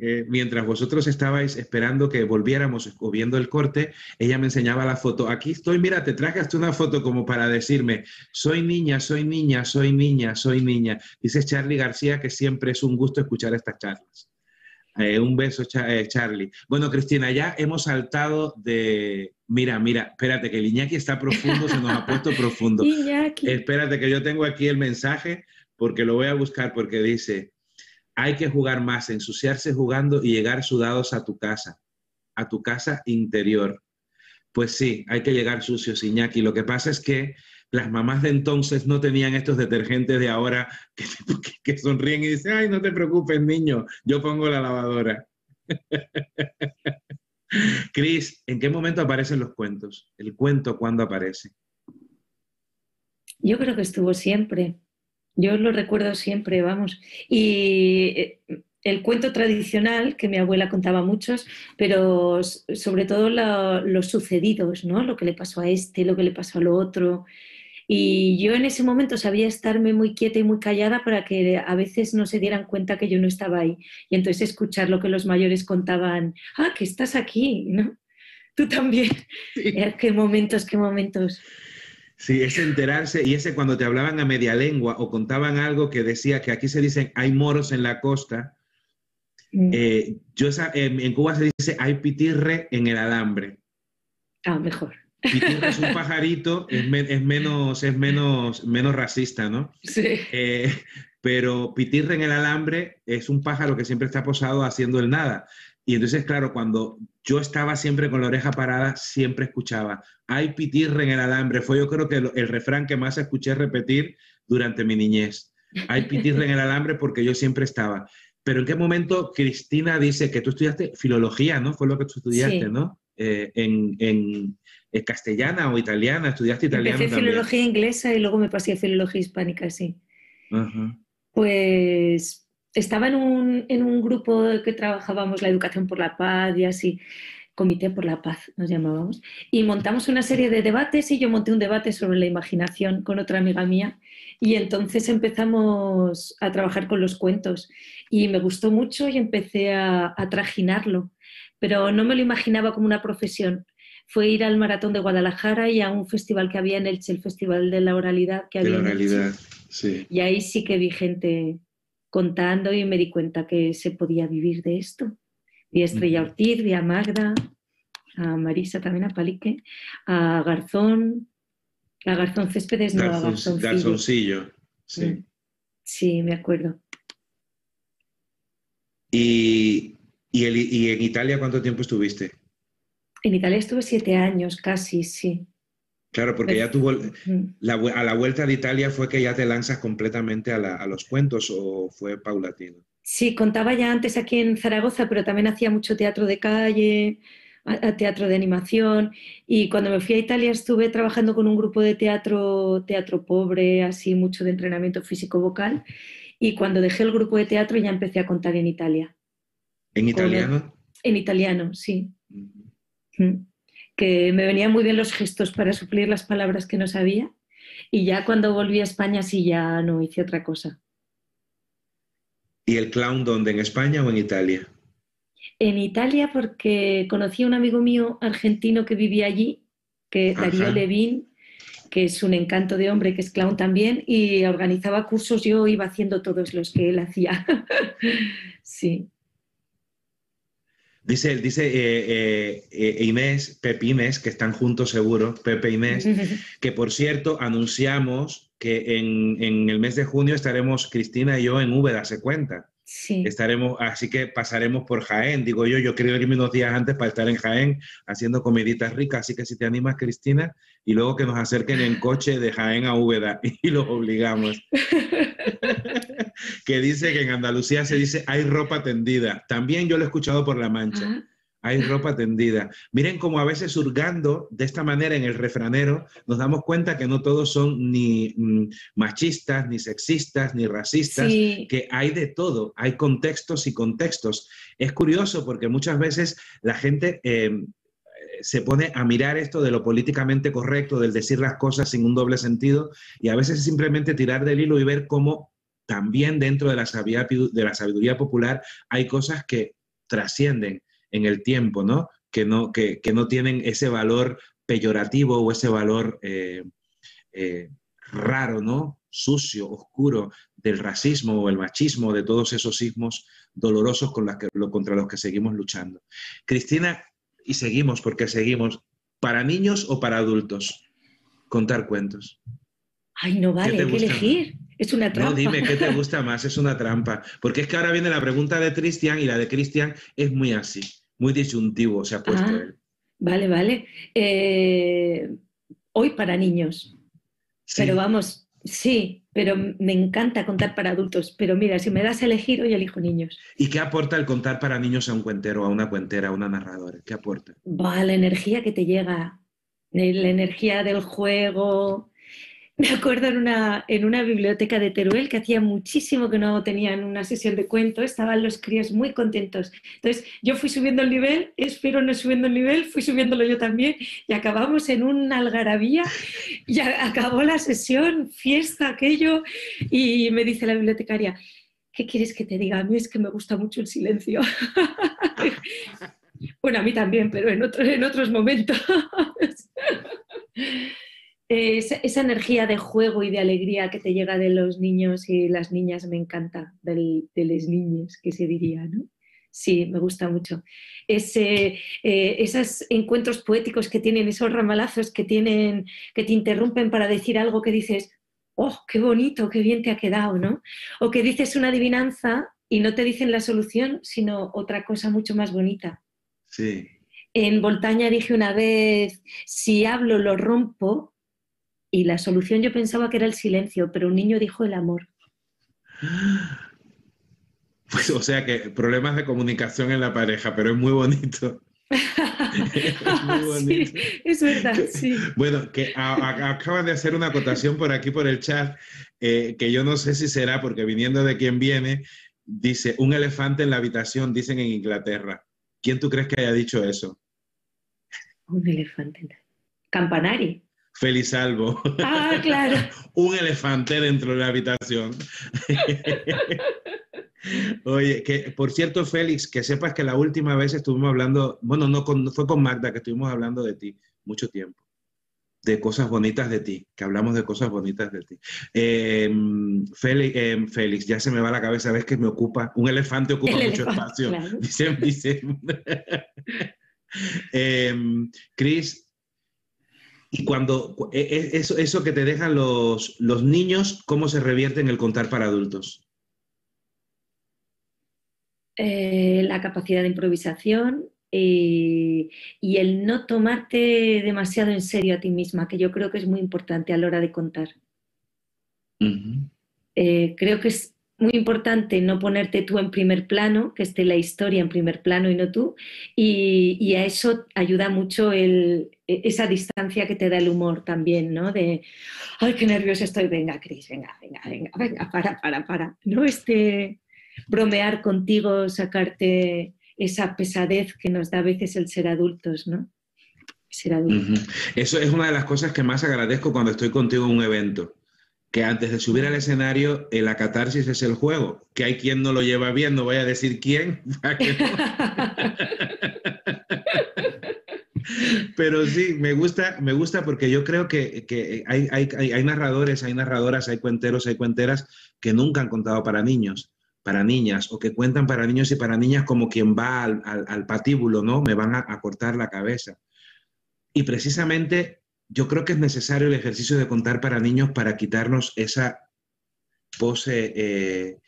eh, mientras vosotros estabais esperando que volviéramos o viendo el corte, ella me enseñaba la foto. Aquí estoy, mira, te traje una foto como para decirme, soy niña, soy niña, soy niña, soy niña. Dice Charlie García que siempre es un gusto escuchar estas charlas. Eh, un beso, Charlie. Bueno, Cristina, ya hemos saltado de, Mira, mira, espérate, que el Iñaki está profundo, se nos ha puesto profundo. [LAUGHS] Iñaki. Espérate, que yo tengo aquí el mensaje porque lo voy a buscar porque dice, hay que jugar más, ensuciarse jugando y llegar sudados a tu casa, a tu casa interior. Pues sí, hay que llegar sucios, Iñaki. Lo que pasa es que las mamás de entonces no tenían estos detergentes de ahora [LAUGHS] que, sonríen y dicen, ay, no te preocupes, niño, yo pongo la lavadora. [LAUGHS] Cris, ¿en qué momento aparecen los cuentos? ¿El cuento cuándo aparece? Yo creo que estuvo siempre. Yo lo recuerdo siempre, vamos. Y eh, el cuento tradicional, que mi abuela contaba muchos, pero sobre todo los sucedidos, ¿no? Lo que le pasó a este, lo que le pasó al otro. Y yo en ese momento sabía estarme muy quieta y muy callada para que a veces no se dieran cuenta que yo no estaba ahí. Y entonces escuchar lo que los mayores contaban, ah, que estás aquí, ¿no? [LAUGHS] Tú también. Eh, qué momentos, qué momentos. Sí, ese enterarse y ese cuando te hablaban a media lengua o contaban algo que decía que aquí se dicen hay moros en la costa. Mm. Eh, yo en Cuba se dice hay pitirre en el alambre. Ah, mejor es un pajarito, es, menos, es menos, menos racista, ¿no? Sí. Eh, pero pitirre en el alambre es un pájaro que siempre está posado haciendo el nada. Y entonces, claro, cuando yo estaba siempre con la oreja parada, siempre escuchaba, hay pitirre en el alambre. Fue yo creo que el, el refrán que más escuché repetir durante mi niñez. Hay pitirre en el alambre porque yo siempre estaba. Pero ¿en qué momento Cristina dice que tú estudiaste filología, ¿no? Fue lo que tú estudiaste, ¿no? Eh, en, en, castellana o italiana, estudiaste italiano. Empecé filología inglesa y luego me pasé a filología hispánica, sí. Pues estaba en un, en un grupo que trabajábamos la educación por la paz y así. Comité por la Paz nos llamábamos, y montamos una serie de debates y yo monté un debate sobre la imaginación con otra amiga mía y entonces empezamos a trabajar con los cuentos y me gustó mucho y empecé a, a trajinarlo pero no me lo imaginaba como una profesión. Fue ir al Maratón de Guadalajara y a un festival que había en Elche, el Festival de la Oralidad que había. De la Oralidad, sí. Y ahí sí que vi gente contando y me di cuenta que se podía vivir de esto. Vi a Estrella Ortiz, vi a Magda, a Marisa también, a Palique, a Garzón, a Garzón Céspedes, no, a Garzoncillo. Sí. Mm. sí, me acuerdo. Y ¿Y, en Italia cuánto tiempo estuviste? En Italia estuve siete años, casi, sí. Claro, porque ya tuvo, a la vuelta de Italia fue que ya te lanzas completamente a, los cuentos o fue paulatino. Sí, contaba ya antes aquí en Zaragoza, pero también hacía mucho teatro de calle, teatro de animación. Y cuando me fui a Italia estuve trabajando con un grupo de teatro, teatro pobre, así mucho de entrenamiento físico-vocal. Y cuando dejé el grupo de teatro ya empecé a contar en Italia. ¿En italiano? en italiano, sí. Mm. Que me venían muy bien los gestos para suplir las palabras que no sabía. Y ya cuando volví a España sí ya no hice otra cosa. ¿Y el clown dónde? ¿En España o en Italia? En Italia porque conocí a un amigo mío argentino que vivía allí, que Darío Levín, que es un encanto de hombre, que es clown también, y organizaba cursos, yo iba haciendo todos los que él hacía. [LAUGHS] sí. Dice, dice eh, eh, eh, Inés, Pepe Inés, que están juntos seguro, Pepe Inés, [LAUGHS] que por cierto anunciamos que en, en, el mes de junio estaremos Cristina y yo en Úbeda, se cuenta. Sí. Estaremos, así que pasaremos por Jaén, digo yo, yo quería irme unos días antes para estar en Jaén haciendo comiditas ricas, así que si te animas, Cristina, y luego que nos acerquen en coche de Jaén a Úbeda [LAUGHS] y los obligamos. [LAUGHS] que dice que en Andalucía se dice hay ropa tendida. También yo lo he escuchado por La Mancha. Hay ropa tendida. Miren cómo a veces hurgando de esta manera en el refranero nos damos cuenta que no todos son ni mm, machistas, ni sexistas, ni racistas, que hay de todo, hay contextos y contextos. Es curioso porque muchas veces la gente... Em, se pone a mirar esto de lo políticamente correcto, del decir las cosas sin un doble sentido, y a veces simplemente tirar del hilo y ver cómo también dentro de la de la sabiduría popular hay cosas que trascienden en el tiempo, ¿no? Que no, que, no tienen ese valor peyorativo o ese valor eh, eh, raro, ¿no? Sucio, oscuro del racismo o el machismo, de todos esos sismos dolorosos con que, contra los que seguimos luchando. Cristina, y seguimos porque seguimos, ¿para niños o para adultos? Contar cuentos. Ay, no vale, hay que elegir. Es una trampa. No, dime, ¿qué te [LAUGHS] gusta más? Es una trampa. Porque es que ahora viene la pregunta de Cristian y la de Cristian es muy así, muy disyuntivo se ha puesto ah, él. Vale, vale. Eh, hoy para niños. Pero vamos, sí, pero me encanta contar para adultos. Pero mira, si me das a elegir, hoy elijo niños. ¿Y qué aporta el contar para niños a un cuentero, a una cuentera, a una narradora? ¿Qué aporta? Va, la energía que te llega, la energía del juego, [LAUGHS] me acuerdo en una, en una biblioteca de Teruel que hacía muchísimo que no tenían una sesión de cuento, estaban los críos muy contentos. Entonces yo fui subiendo el nivel, espero no subiendo el nivel, fui subiéndolo yo también y acabamos en una algarabía y acabó la sesión, fiesta, aquello y me dice la bibliotecaria, ¿qué quieres que te diga? A mí es que me gusta mucho el silencio. [LAUGHS] bueno, a mí también, pero en, en otros momentos. [LAUGHS] esa, energía de juego y de alegría que te llega de los niños y las niñas me encanta, de las niñas, que se diría, ¿no? Sí, me gusta mucho. Ese, eh, esos encuentros poéticos que tienen, esos ramalazos que, tienen, que te interrumpen para decir algo que dices, oh, qué bonito, qué bien te ha quedado, ¿no? O que dices una adivinanza y no te dicen la solución, sino otra cosa mucho más bonita. Sí. En Voltaña dije una vez, si hablo lo rompo, y la solución yo pensaba que era el silencio, pero un niño dijo el amor. [GASPS] Pues, o sea que problemas de comunicación en la pareja, pero es muy bonito. [LAUGHS] es muy bonito. es verdad, sí. Bueno, que acaban de hacer una acotación por aquí por el chat, eh, que yo no sé si será porque viniendo de quien viene, dice, un elefante en la habitación, dicen en Inglaterra. ¿Quién tú crees que haya dicho eso? Un elefante. Campanari. Feliz Salvo. Ah, claro. [LAUGHS] un elefante dentro de la habitación. [LAUGHS] Oye, que por cierto, Félix, que sepas que la última vez estuvimos hablando, bueno, no fue con Magda que estuvimos hablando de ti mucho tiempo, de cosas bonitas de ti, que hablamos de cosas bonitas de ti. Em, em, Félix, ya se me va la cabeza, ves que me ocupa, un elefante ocupa mucho espacio. [LAUGHS] Dice, dice. Em, Cris, y cuando e, e, eso, eso que te dejan los, los niños, ¿cómo se revierte en el contar para adultos? Eh, la capacidad de improvisación eh, y el no tomarte demasiado en serio a ti misma, que yo creo que es muy importante a la hora de contar. Eh, creo que es muy importante no ponerte tú en primer plano, que esté la historia en primer plano y no tú, y, a eso ayuda mucho e, esa distancia que te da el humor también, ¿no? De, ay, qué nervioso estoy, venga, Cris, venga, venga, venga, venga, para, para, para, ¿no? Este, bromear contigo, sacarte esa pesadez que nos da a veces el ser adultos, ¿no? Ser adultos. Eso es una de las cosas que más agradezco cuando estoy contigo en un evento que antes de subir al escenario, la catarsis es el juego, que hay quien no lo lleva bien, no voy a decir quién. [LAUGHS] [LAUGHS] Pero sí, me gusta, me gusta porque yo creo que, hay, narradores, hay narradoras, hay cuenteros, hay cuenteras que nunca han contado para niños, para niñas, o que cuentan para niños y para niñas como quien va al, patíbulo, ¿no? Me van a cortar la cabeza. Y precisamente yo creo que es necesario el ejercicio de contar para niños para quitarnos esa pose eh,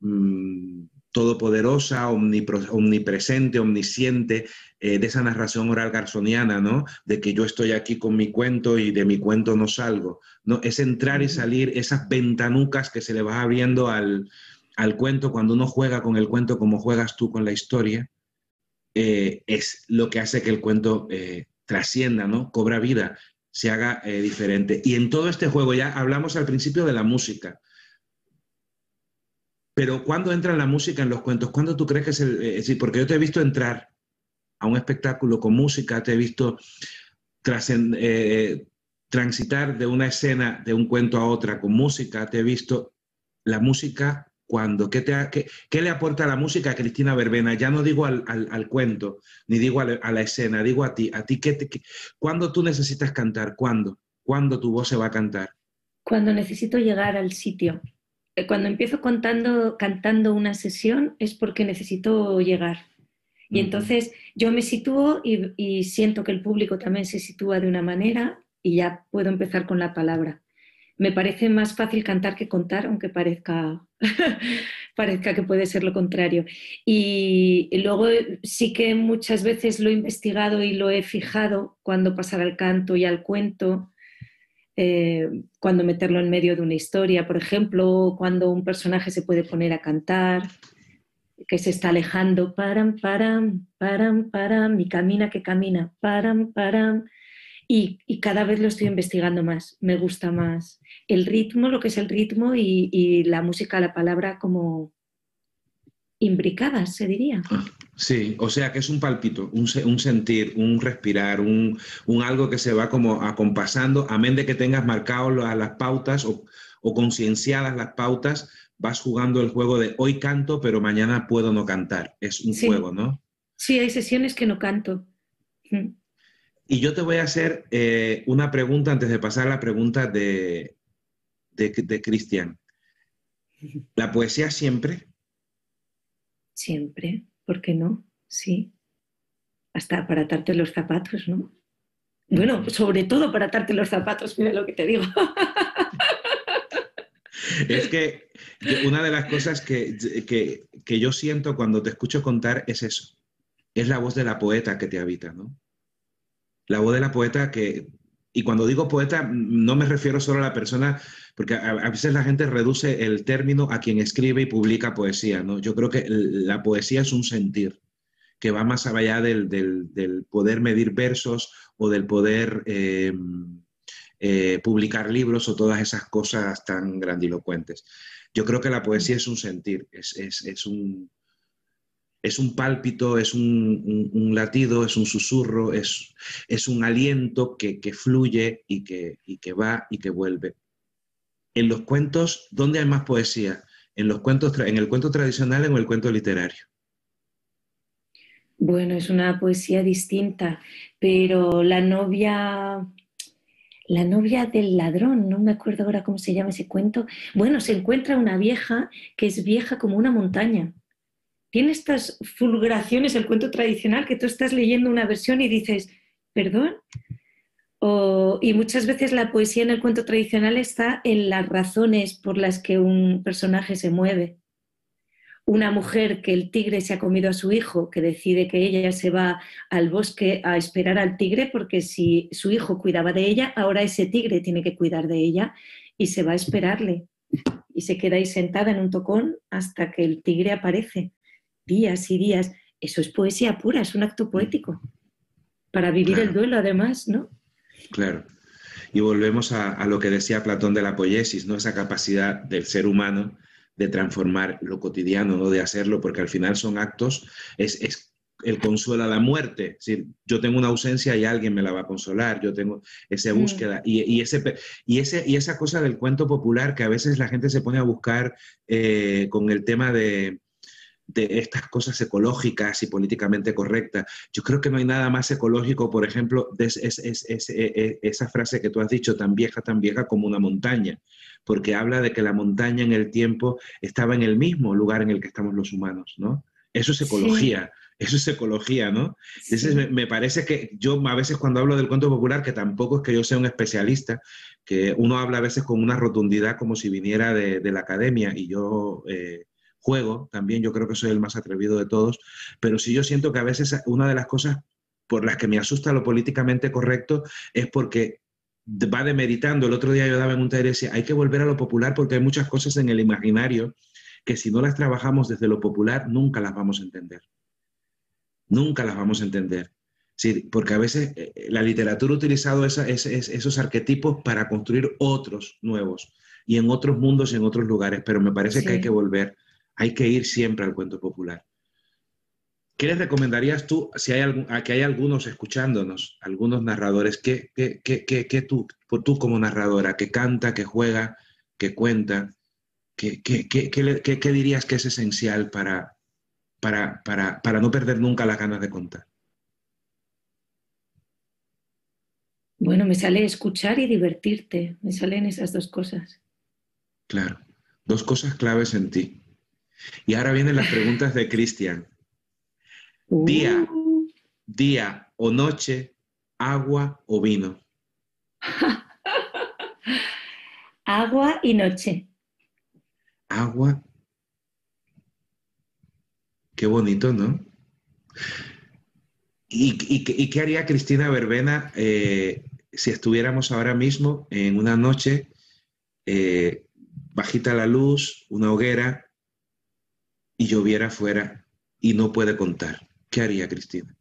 mm, todopoderosa, omnipresente, omnisciente, eh, de esa narración oral garzoniana, ¿no? De que yo estoy aquí con mi cuento y de mi cuento no salgo, ¿no? Es entrar y salir, esas ventanucas que se le va abriendo al, al cuento cuando uno juega con el cuento como juegas tú con la historia, eh, es lo que hace que el cuento trascienda, ¿no? Cobra vida, se haga eh, diferente. Y en todo este juego ya hablamos al principio de la música. Pero ¿cuándo entra la música en los cuentos? ¿Cuándo tú crees que es el... Es porque yo te he visto entrar a un espectáculo con música, te he visto transitar de una escena, de un cuento a otra con música, te he visto la música cuando, ¿qué, te, qué, le aporta la música a Cristina Verbena? Ya no digo al, cuento, ni digo a la, escena, digo a ti. ¿A ti qué, te, ¿Cuándo tú necesitas cantar? ¿Cuándo? ¿Cuándo tu voz se va a cantar? Cuando necesito llegar al sitio. Eh, cuando empiezo contando, cantando una sesión es porque necesito llegar. Y entonces yo me sitúo y, y siento que el público también se sitúa de una manera y ya puedo empezar con la palabra me parece más fácil cantar que contar, aunque parezca, [LAUGHS] parezca que puede ser lo contrario. Y, luego sí que muchas veces lo he investigado y lo he fijado cuando pasar al canto y al cuento, eh, cuando meterlo en medio de una historia, por ejemplo, cuando un personaje se puede poner a cantar que se está alejando, param, param, param, param, y camina que camina, param, param, y, cada vez lo estoy investigando más, me gusta más el ritmo, lo que es el ritmo y, la música, la palabra como imbricadas, se diría. Ah, sí, o sea que es un palpito, un, sentir, un respirar, un, algo que se va como acompasando, amén de que tengas marcado las, pautas o, concienciadas las pautas, vas jugando el juego de hoy canto, pero mañana puedo no cantar. Es un juego, ¿no? Sí, hay sesiones que no canto. Y yo te voy a hacer eh, una pregunta antes de pasar a la pregunta de, de, Cristian. ¿La poesía siempre? Siempre, ¿por qué no? Sí. Hasta para atarte los zapatos, ¿no? Bueno, sobre todo para atarte los zapatos, mira lo que te digo. Es que una de las cosas que, que, yo siento cuando te escucho contar es eso. Es la voz de la poeta que te habita, ¿no? La voz de la poeta que, y cuando digo poeta, no me refiero solo a la persona, porque a, veces la gente reduce el término a quien escribe y publica poesía, ¿no? Yo creo que la poesía es un sentir que va más allá del, poder medir versos o del poder eh, eh, publicar libros o todas esas cosas tan grandilocuentes. Yo creo que la poesía es un sentir, es un, es un pálpito, es un, latido, es un susurro, es, es un aliento que, fluye y que, que, va y que vuelve. En los cuentos, ¿dónde hay más poesía? ¿En, los cuentos, en el cuento tradicional o en el cuento literario? Bueno, es una poesía distinta, pero la novia, la novia del ladrón, no me acuerdo ahora cómo se llama ese cuento. Bueno, se encuentra una vieja que es vieja como una montaña tiene estas fulguraciones el cuento tradicional que tú estás leyendo una versión y dices, perdón. y muchas veces la poesía en el cuento tradicional está en las razones por las que un personaje se mueve. Una mujer que el tigre se ha comido a su hijo, que decide que ella se va al bosque a esperar al tigre porque si su hijo cuidaba de ella, ahora ese tigre tiene que cuidar de ella y se va a esperarle. Y se queda ahí sentada en un tocón hasta que el tigre aparece días y días. Eso es poesía pura, es un acto poético. Para vivir el duelo, además, ¿no? Claro. Y volvemos a, lo que decía Platón de la poiesis, ¿no? Esa capacidad del ser humano de transformar lo cotidiano, ¿no? De hacerlo, porque al final son actos, es, es el consuelo a la muerte. Es yo tengo una ausencia y alguien me la va a consolar, yo tengo esa mm. búsqueda. Y, ese, y, ese, y esa cosa del cuento popular que a veces la gente se pone a buscar eh, con el tema de, de estas cosas ecológicas y políticamente correctas. Yo creo que no hay nada más ecológico, por ejemplo, de e, e, esa frase que tú has dicho, tan vieja, tan vieja como una montaña, porque habla de que la montaña en el tiempo estaba en el mismo lugar en el que estamos los humanos, ¿no? Eso es ecología. Eso es ecología, ¿no? Entonces me, parece que yo a veces cuando hablo del cuento popular, que tampoco es que yo sea un especialista, que uno habla a veces con una rotundidad como si viniera de, la academia y yo eh, juego también, yo creo que soy el más atrevido de todos, pero sí yo siento que a veces una de las cosas por las que me asusta lo políticamente correcto es porque va demeritando. El otro día yo daba en un taller y decía, hay que volver a lo popular porque hay muchas cosas en el imaginario que si no las trabajamos desde lo popular nunca las vamos a entender. Nunca las vamos a entender. Sí, porque a veces eh, la literatura ha utilizado esos arquetipos para construir otros nuevos y en otros mundos y en otros lugares, pero me parece que hay que volver, hay que ir siempre al cuento popular. ¿Qué les recomendarías tú, si hay, algún, que hay algunos escuchándonos, algunos narradores, que, que, tú, tú como narradora, que canta, que juega, que cuenta, ¿qué, qué dirías que es esencial para, para, para, para no perder nunca las ganas de contar? Bueno, me sale escuchar y divertirte, me salen esas dos cosas. Claro, dos cosas claves en ti. Y ahora vienen las preguntas de Cristian. Día, uh. día o noche, agua o vino. [LAUGHS] agua y noche. Agua. Qué bonito, ¿no? ¿Y, qué haría Cristina Verbena eh, si estuviéramos ahora mismo en una noche eh, bajita la luz, una hoguera y lloviera afuera y no puede contar? ¿qué haría Cristina?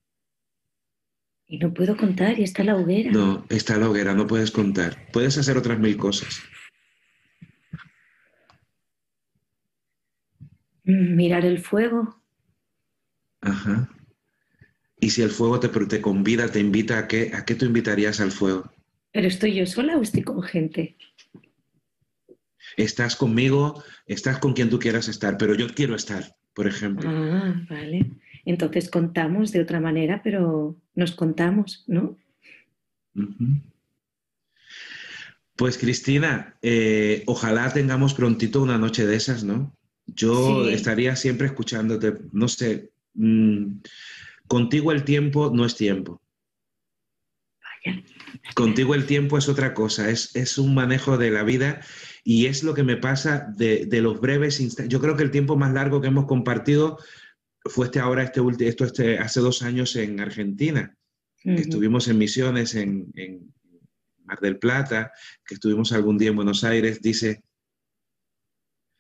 Y no puedo contar, y está la hoguera. No, está la hoguera, no puedes contar. Puedes hacer otras mil cosas. Mm, mirar el fuego. Ajá. Y si el fuego te, te convida, te invita, ¿a qué, ¿a qué tú invitarías al fuego? ¿Pero estoy yo sola o estoy con gente? Estás conmigo, estás con quien tú quieras estar, pero yo quiero estar, por ejemplo. Ah, vale. Entonces contamos de otra manera, pero nos contamos, ¿no? Pues Cristina, eh, ojalá tengamos prontito una noche de esas, ¿no? Yo estaría siempre escuchándote, no sé, mm, contigo el tiempo no es tiempo. Vaya. Contigo el tiempo es otra cosa, es, es, un manejo de la vida y es lo que me pasa de, de los breves instantes. Yo creo que el tiempo más largo que hemos compartido fue este ahora, este, esto este, hace dos años en Argentina. Estuvimos en misiones en, Mar del Plata, que estuvimos algún día en Buenos Aires, dice,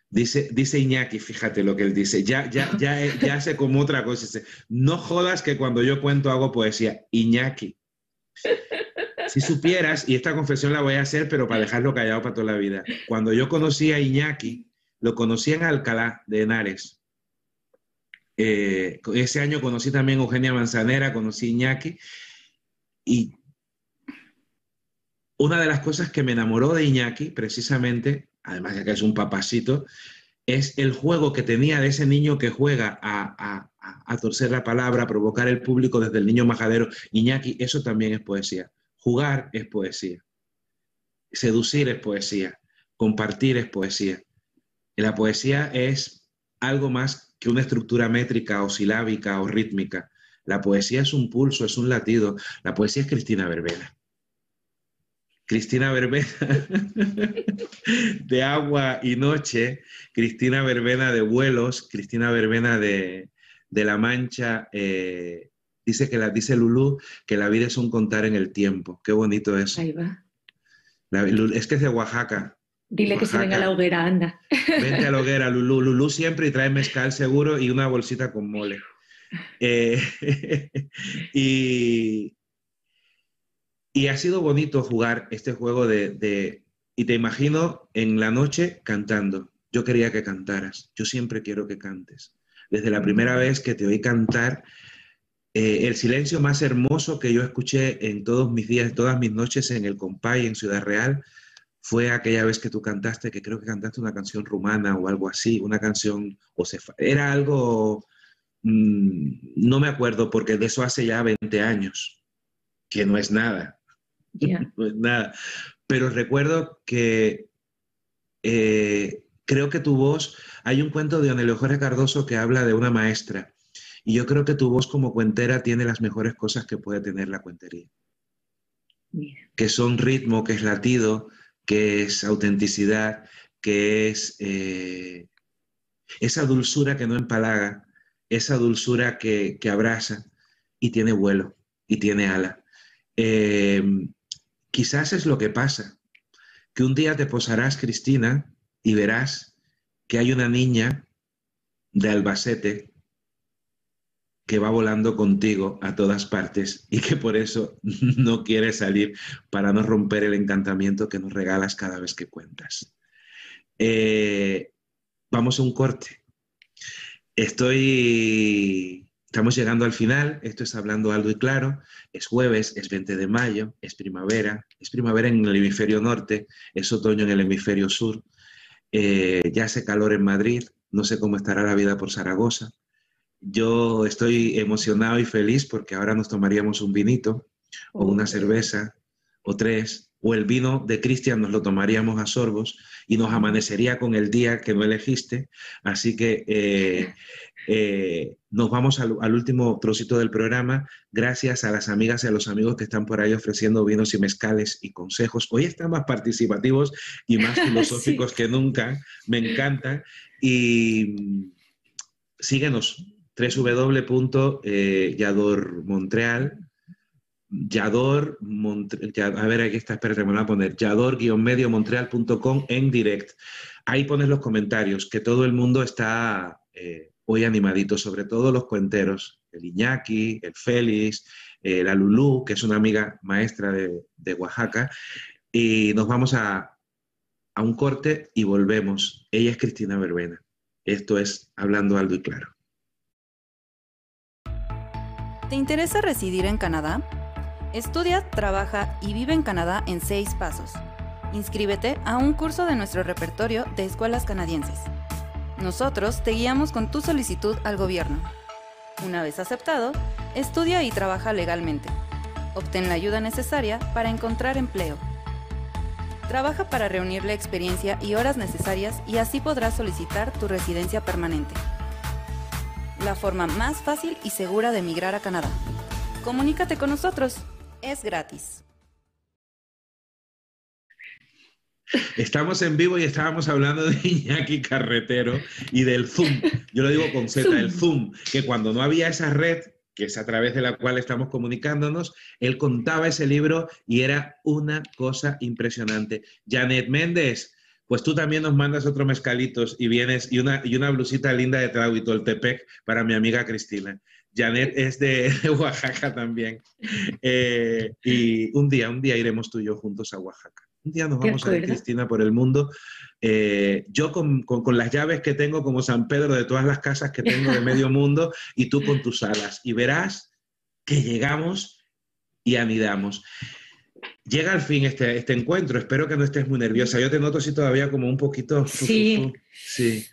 dice, dice Iñaki, fíjate lo que él dice, ya, ya, ya, ya hace como otra cosa, dice, no jodas que cuando yo cuento hago poesía, Iñaki. Si supieras, y esta confesión la voy a hacer, pero para dejarlo callado para toda la vida, cuando yo conocí a Iñaki, lo conocí en Alcalá de Henares eh, ese año conocí también a Eugenia Manzanera, conocí a Iñaki. Y una de las cosas que me enamoró de Iñaki, precisamente, además de que es un papacito, es el juego que tenía de ese niño que juega a, a, torcer la palabra, a provocar el público desde el niño majadero. Iñaki, eso también es poesía. Jugar es poesía. Seducir es poesía. Compartir es poesía. La poesía es algo más que una estructura métrica o silábica o rítmica. La poesía es un pulso, es un latido. La poesía es Cristina Verbena. Cristina Verbena [LAUGHS] de agua y noche, Cristina Verbena de vuelos, Cristina Verbena de, La Mancha. Eh, dice que la dice Lulú que la vida es un contar en el tiempo. Qué bonito es. Ahí va. es que es de Oaxaca. Dile que se venga a la hoguera, anda. Vente a la hoguera, Lulú. Lulú siempre y trae mezcal seguro y una bolsita con mole. Eh, [LAUGHS] y, y, ha sido bonito jugar este juego de, Y te imagino en la noche cantando. Yo quería que cantaras. Yo siempre quiero que cantes. Desde la primera mm. vez que te oí cantar, eh, el silencio más hermoso que yo escuché en todos mis días, todas mis noches en el Compay, en Ciudad Real, fue aquella vez que tú cantaste, que creo que cantaste una canción rumana o algo así, una canción, o se, era algo, mm, no me acuerdo porque de eso hace ya 20 años, que no es nada, [LAUGHS] no es nada, pero recuerdo que eh, creo que tu voz, hay un cuento de Onelio Jorge Cardoso que habla de una maestra, y yo creo que tu voz como cuentera tiene las mejores cosas que puede tener la cuentería. Que son ritmo, que es latido, que es autenticidad, que es eh, esa dulzura que no empalaga, esa dulzura que, abraza y tiene vuelo y tiene ala. Eh, quizás es lo que pasa, que un día te posarás, Cristina, y verás que hay una niña de Albacete que va volando contigo a todas partes y que por eso [LAUGHS] no quiere salir para no romper el encantamiento que nos regalas cada vez que cuentas. Eh, vamos a un corte. Estoy Estamos llegando al final, esto es hablando alto y claro, es jueves, es 20 de mayo, es primavera, es primavera en el hemisferio norte, es otoño en el hemisferio sur, eh, ya hace calor en Madrid, no sé cómo estará la vida por Zaragoza. Yo estoy emocionado y feliz porque ahora nos tomaríamos un vinito o una cerveza o tres, o el vino de Cristian nos lo tomaríamos a sorbos y nos amanecería con el día que no elegiste. Así que eh, [LAUGHS] eh, nos vamos al, último trocito del programa, gracias a las amigas y a los amigos que están por ahí ofreciendo vinos y mezcales y consejos. Hoy están más participativos y más [LAUGHS] filosóficos que nunca, me encanta. Y mm, síguenos, www.yadormontreal. Yador, a ver, aquí está, espérate, me voy a poner, yador-medio-montreal.com en direct. Ahí pones los comentarios, que todo el mundo está eh, hoy animadito, sobre todo los cuenteros, el Iñaki, el Félix, eh, la Lulú, que es una amiga maestra de, Oaxaca, y nos vamos a, a un corte y volvemos. Ella es Cristina Verbena. Esto es Hablando Aldo y Claro. ¿Te interesa residir en Canadá? Estudia, trabaja y vive en Canadá en seis pasos. Inscríbete a un curso de nuestro repertorio de escuelas canadienses. Nosotros te guiamos con tu solicitud al gobierno. Una vez aceptado, estudia y trabaja legalmente. Obtén la ayuda necesaria para encontrar empleo. Trabaja para reunir la experiencia y horas necesarias y así podrás solicitar tu residencia permanente. La forma más fácil y segura de emigrar a Canadá. Comunícate con nosotros. Es gratis. Estamos en vivo y estábamos hablando de [LAUGHS] Iñaki Carretero y del Zoom. Yo lo digo con Z, el Zoom, que cuando no había esa red, que es a través de la cual estamos comunicándonos, él contaba ese libro y era una cosa impresionante. Janet Méndez, pues tú también nos mandas otros mezcalitos y vienes y una, y una blusita linda de Tepec para mi amiga Cristina. Janet es de, [LAUGHS] Oaxaca también. Eh, y un día, un día iremos tú y yo juntos a Oaxaca. Un día nos vamos a ir, Cristina, por el mundo. Eh, yo con, las llaves que tengo como San Pedro de todas las casas que tengo de medio [LAUGHS] mundo y tú con tus alas. Y verás que llegamos y anidamos. Llega al fin este, este encuentro. Espero que no estés muy nerviosa. Yo te noto así todavía como un poquito... Sí. Sí.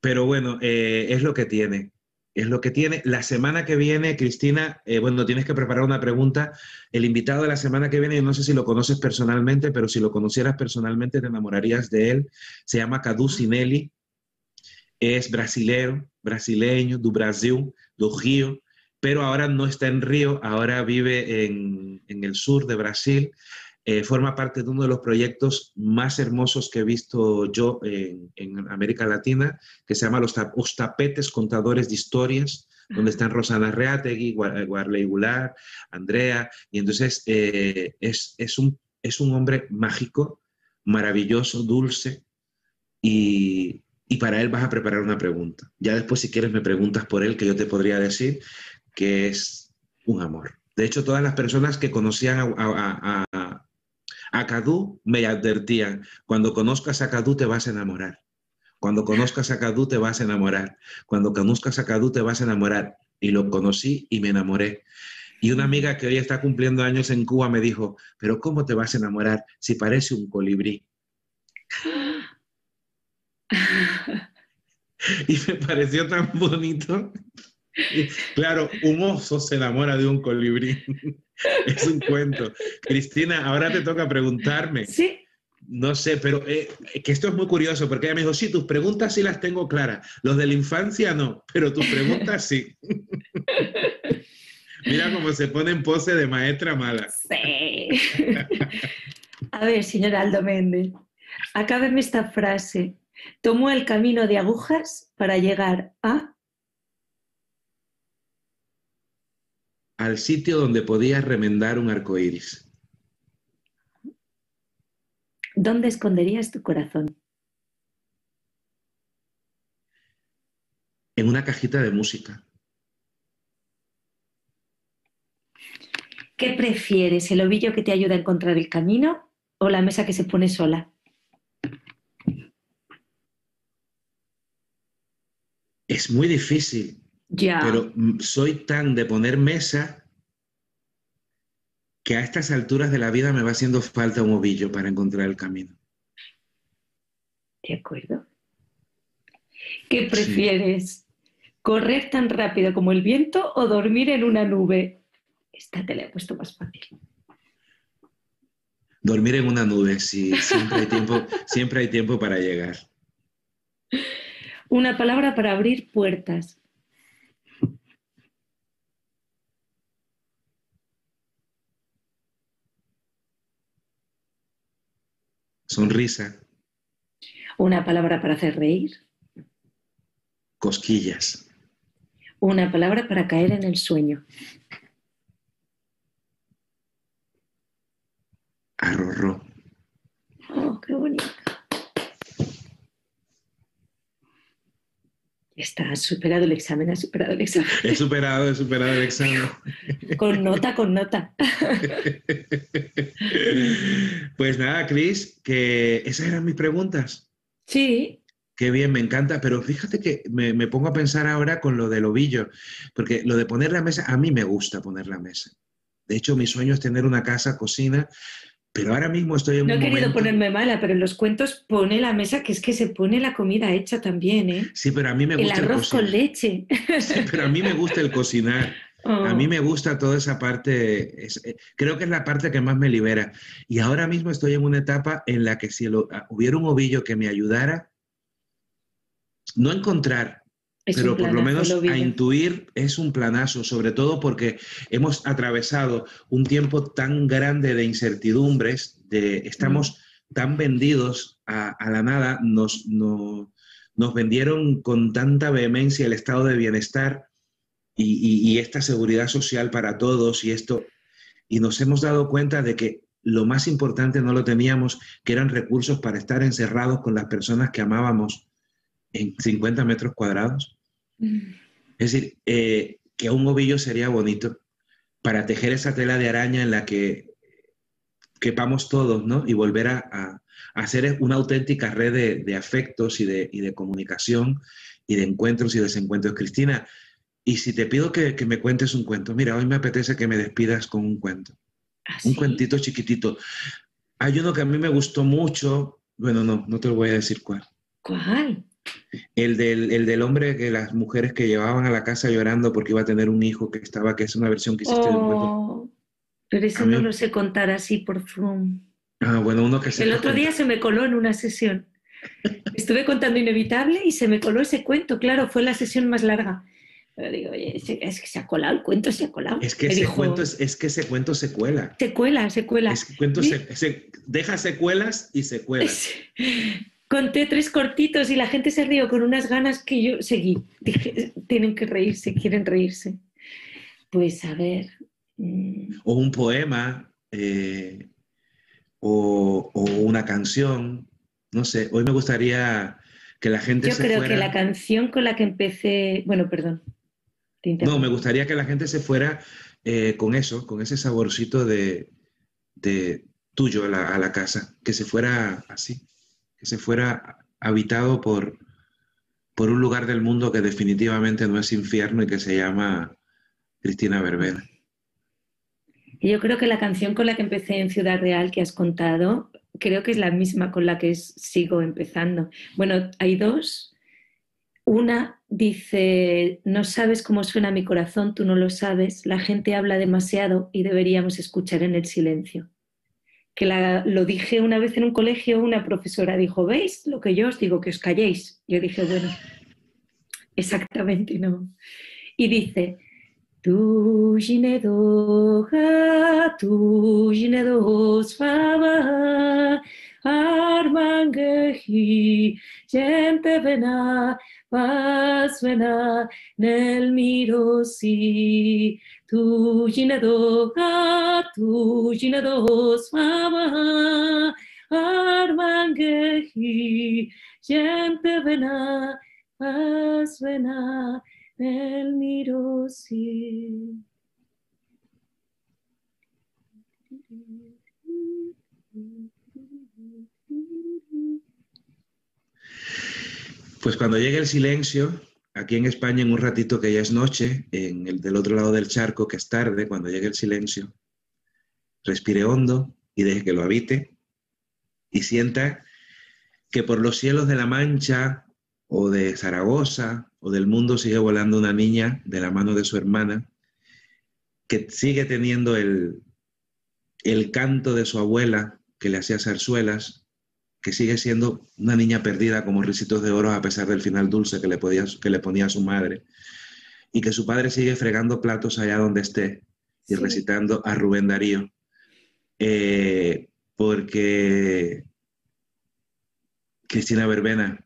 Pero bueno, eh, es lo que tiene es lo que tiene. La semana que viene, Cristina, eh, bueno, tienes que preparar una pregunta. El invitado de la semana que viene, no sé si lo conoces personalmente, pero si lo conocieras personalmente te enamorarías de él. Se llama Cadu Sinelli. Es brasilero, brasileño, do Brasil, do Río, pero ahora no está en Río, ahora vive en, el sur de Brasil. Eh, forma parte de uno de los proyectos más hermosos que he visto yo en, América Latina, que se llama Los, Tapetes Contadores de Historias, donde están Rosana Reategui, Guarley Gular, Andrea, y entonces eh, es, es, un, es un hombre mágico, maravilloso, dulce, y, y para él vas a preparar una pregunta. Ya después, si quieres, me preguntas por él, que yo te podría decir que es un amor. De hecho, todas las personas que conocían a, a Cadu me advertían, cuando conozcas a Cadu te vas a enamorar. Cuando conozcas a Cadu te vas a enamorar. Cuando conozcas a Cadu te vas a enamorar. Y lo conocí y me enamoré. Y una amiga que hoy está cumpliendo años en Cuba me dijo, pero ¿cómo te vas a enamorar si parece un colibrí? [LAUGHS] y me pareció tan bonito. [LAUGHS] Claro, un oso se enamora de un colibrí. [LAUGHS] es un cuento. Cristina, ahora te toca preguntarme. Sí. No sé, pero eh, que esto es muy curioso porque ella me dijo, sí, tus preguntas sí las tengo claras. Los de la infancia no, pero tus preguntas sí. [LAUGHS] Mira cómo se pone en pose de maestra mala. Sí. A ver, señor Aldo Méndez, acábeme esta frase. Tomó el camino de agujas para llegar a... al sitio donde podías remendar un arco iris. ¿Dónde esconderías tu corazón? En una cajita de música. ¿Qué prefieres, el ovillo que te ayuda a encontrar el camino o la mesa que se pone sola? Es muy difícil. Ya. Pero soy tan de poner mesa que a estas alturas de la vida me va haciendo falta un ovillo para encontrar el camino. De acuerdo. ¿Qué prefieres? ¿Correr tan rápido como el viento o dormir en una nube? Esta te la he puesto más fácil. Dormir en una nube, sí, siempre hay tiempo, [LAUGHS] siempre hay tiempo para llegar. Una palabra para abrir puertas. Sonrisa. Una palabra para hacer reír. Cosquillas. Una palabra para caer en el sueño. Arrorró. Oh, qué bonito. Está, has superado el examen, has superado el examen. He superado, he superado el examen. Con nota, con nota. Pues nada, Cris, que esas eran mis preguntas. Sí. Qué bien, me encanta, pero fíjate que me, me pongo a pensar ahora con lo del ovillo, porque lo de poner la mesa, a mí me gusta poner la mesa. De hecho, mi sueño es tener una casa, cocina, pero ahora mismo estoy en no un he querido momento- ponerme mala, pero en los cuentos pone la mesa, que es que se pone la comida hecha también, ¿eh? Sí, pero a mí me El gusta el, arroz con cocinar. leche. Sí, pero a mí me gusta el cocinar. A Oh. mí me gusta toda esa parte, es- eh, creo que es la parte que más me libera. Y ahora mismo estoy en una etapa en la que si lo- ah, hubiera un ovillo que me ayudara, no encontrar, Es pero por lo menos a intuir es un planazo, sobre todo porque hemos atravesado un tiempo tan grande de incertidumbres, de estamos tan vendidos a, a la nada, nos, no- nos vendieron con tanta vehemencia el estado de bienestar y, y- y esta seguridad social para todos y esto, y nos hemos dado cuenta de que lo más importante no lo teníamos, que eran recursos para estar encerrados con las personas que amábamos en 50 metros cuadrados. Mm. Es decir, eh, que un ovillo sería bonito para tejer esa tela de araña en la que quepamos todos, ¿no? Y volver a, hacer una auténtica red de, de afectos y de, y de comunicación y de encuentros y desencuentros. Cristina, y si te pido que, que me cuentes un cuento, mira, hoy me apetece que me despidas con un cuento, ¿Ah, un cuentito chiquitito. Hay uno que a mí me gustó mucho, bueno, no, no te lo voy a decir cuál. ¿Cuál? El del, el del hombre que las mujeres que llevaban a la casa llorando porque iba a tener un hijo que estaba, que es una versión que hiciste de un cuento. Oh, pero eso no lo sé contar así por Zoom. Ah, bueno, uno que se El otro día se me coló en una sesión. Estuve contando Inevitable y se me coló ese cuento. Claro, fue la sesión más larga. Pero digo, oye, es que se ha colado, el cuento se ha colado. Es que Me ese dijo, cuento es, es que ese cuento se cuela. Secuela, secuela. Ese cuento Sí. se, se- deja secuelas y secuelas. [LAUGHS] Conté tres cortitos y la gente se rió con unas ganas que yo seguí. Dije, tienen que reírse, quieren reírse. Pues a ver. mm, O un poema, eh, o, o una canción. No sé, hoy me gustaría que la gente Yo se creo fuera. que la canción con la que empecé. Bueno, perdón. No, me gustaría que la gente se fuera eh, con eso, con ese saborcito de, de tuyo a la, a la casa, que se fuera así, que se fuera habitado por, por un lugar del mundo que definitivamente no es infierno y que se llama Cristina Verbena. Y Yo creo que la canción con la que empecé en Ciudad Real que has contado, creo que es la misma con la que sigo empezando. Bueno, hay dos. Una dice, no sabes cómo suena mi corazón, tú no lo sabes, la gente habla demasiado y deberíamos escuchar en el silencio. Que la- lo dije una vez en un colegio, una profesora dijo, ¿veis lo que yo os digo, que os calléis? Yo dije, bueno, exactamente no. Y dice, tu ginedoga, tu ginedos fava, armangehi, gente vena, vas vena, nel mirosi, tu ginedoga, tu ginedos fava, armangehi, gente vena, vas vena, nel mirosi. Pues cuando llegue el silencio, aquí en España en un ratito que ya es noche, en el del otro lado del charco que es tarde, cuando llegue el silencio, respire hondo y deje que lo habite y sienta que por los cielos de la Mancha o de Zaragoza o del mundo sigue volando una niña de la mano de su hermana, que sigue teniendo el, el canto de su abuela que le hacía zarzuelas, que sigue siendo una niña perdida como ricitos de oro a pesar del final dulce que le, podía, que le ponía a su madre, y que su padre sigue fregando platos allá donde esté y recitando a Rubén Darío, eh, porque Cristina Verbena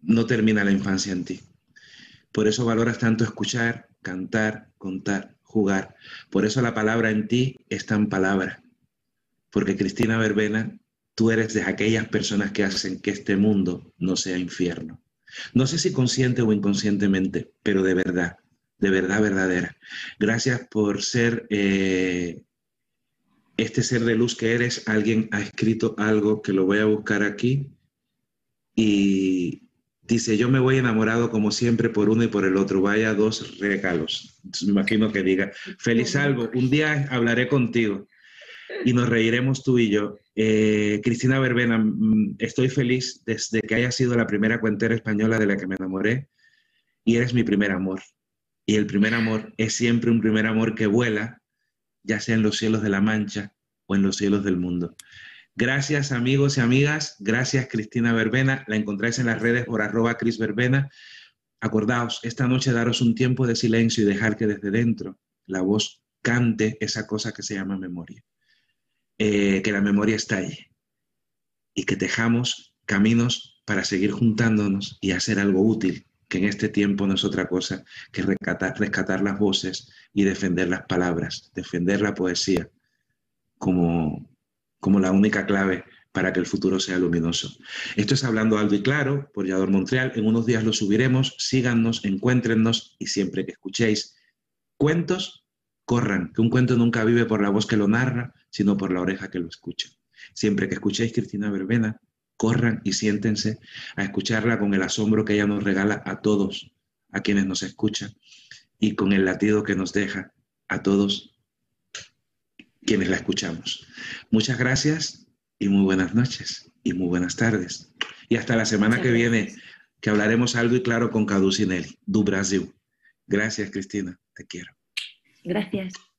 no termina la infancia en ti. Por eso valoras tanto escuchar, cantar, contar, jugar. Por eso la palabra en ti es tan palabra. Porque Cristina Verbena, tú eres de aquellas personas que hacen que este mundo no sea infierno. No sé si consciente o inconscientemente, pero de verdad, de verdad verdadera. Gracias por ser eh, este ser de luz que eres, alguien ha escrito algo que lo voy a buscar aquí y dice, yo me voy enamorado como siempre por uno y por el otro, vaya dos regalos. me imagino que diga, feliz algo, un día hablaré contigo y nos reiremos tú y yo. Eh, Cristina Verbena, mm, estoy feliz desde que haya sido la primera cuentera española de la que me enamoré y eres mi primer amor. Y el primer amor es siempre un primer amor que vuela ya sea en los cielos de la Mancha o en los cielos del mundo. Gracias amigos y amigas, gracias Cristina Verbena, la encontráis en las redes por arroba Cris Verbena. Acordaos, esta noche daros un tiempo de silencio y dejar que desde dentro la voz cante esa cosa que se llama memoria. Eh, que la memoria estalle y que tejamos caminos para seguir juntándonos y hacer algo útil que en este tiempo no es otra cosa que rescatar, rescatar las voces y defender las palabras, defender la poesía como, como la única clave para que el futuro sea luminoso. Esto es Hablando Alto y Claro por Yador Montreal. En unos días lo subiremos. Síganos, encuéntrennos y siempre que escuchéis cuentos, corran, que un cuento nunca vive por la voz que lo narra, sino por la oreja que lo escucha. Siempre que escuchéis Cristina Verbena, corran y siéntense a escucharla con el asombro que ella nos regala a todos, a quienes nos escuchan, y con el latido que nos deja a todos quienes la escuchamos. Muchas gracias y muy buenas noches y muy buenas tardes. Y hasta la semana que viene, que hablaremos algo y claro con Cadu Sinelli, du Brasil. Gracias, Cristina. Te quiero. Gracias.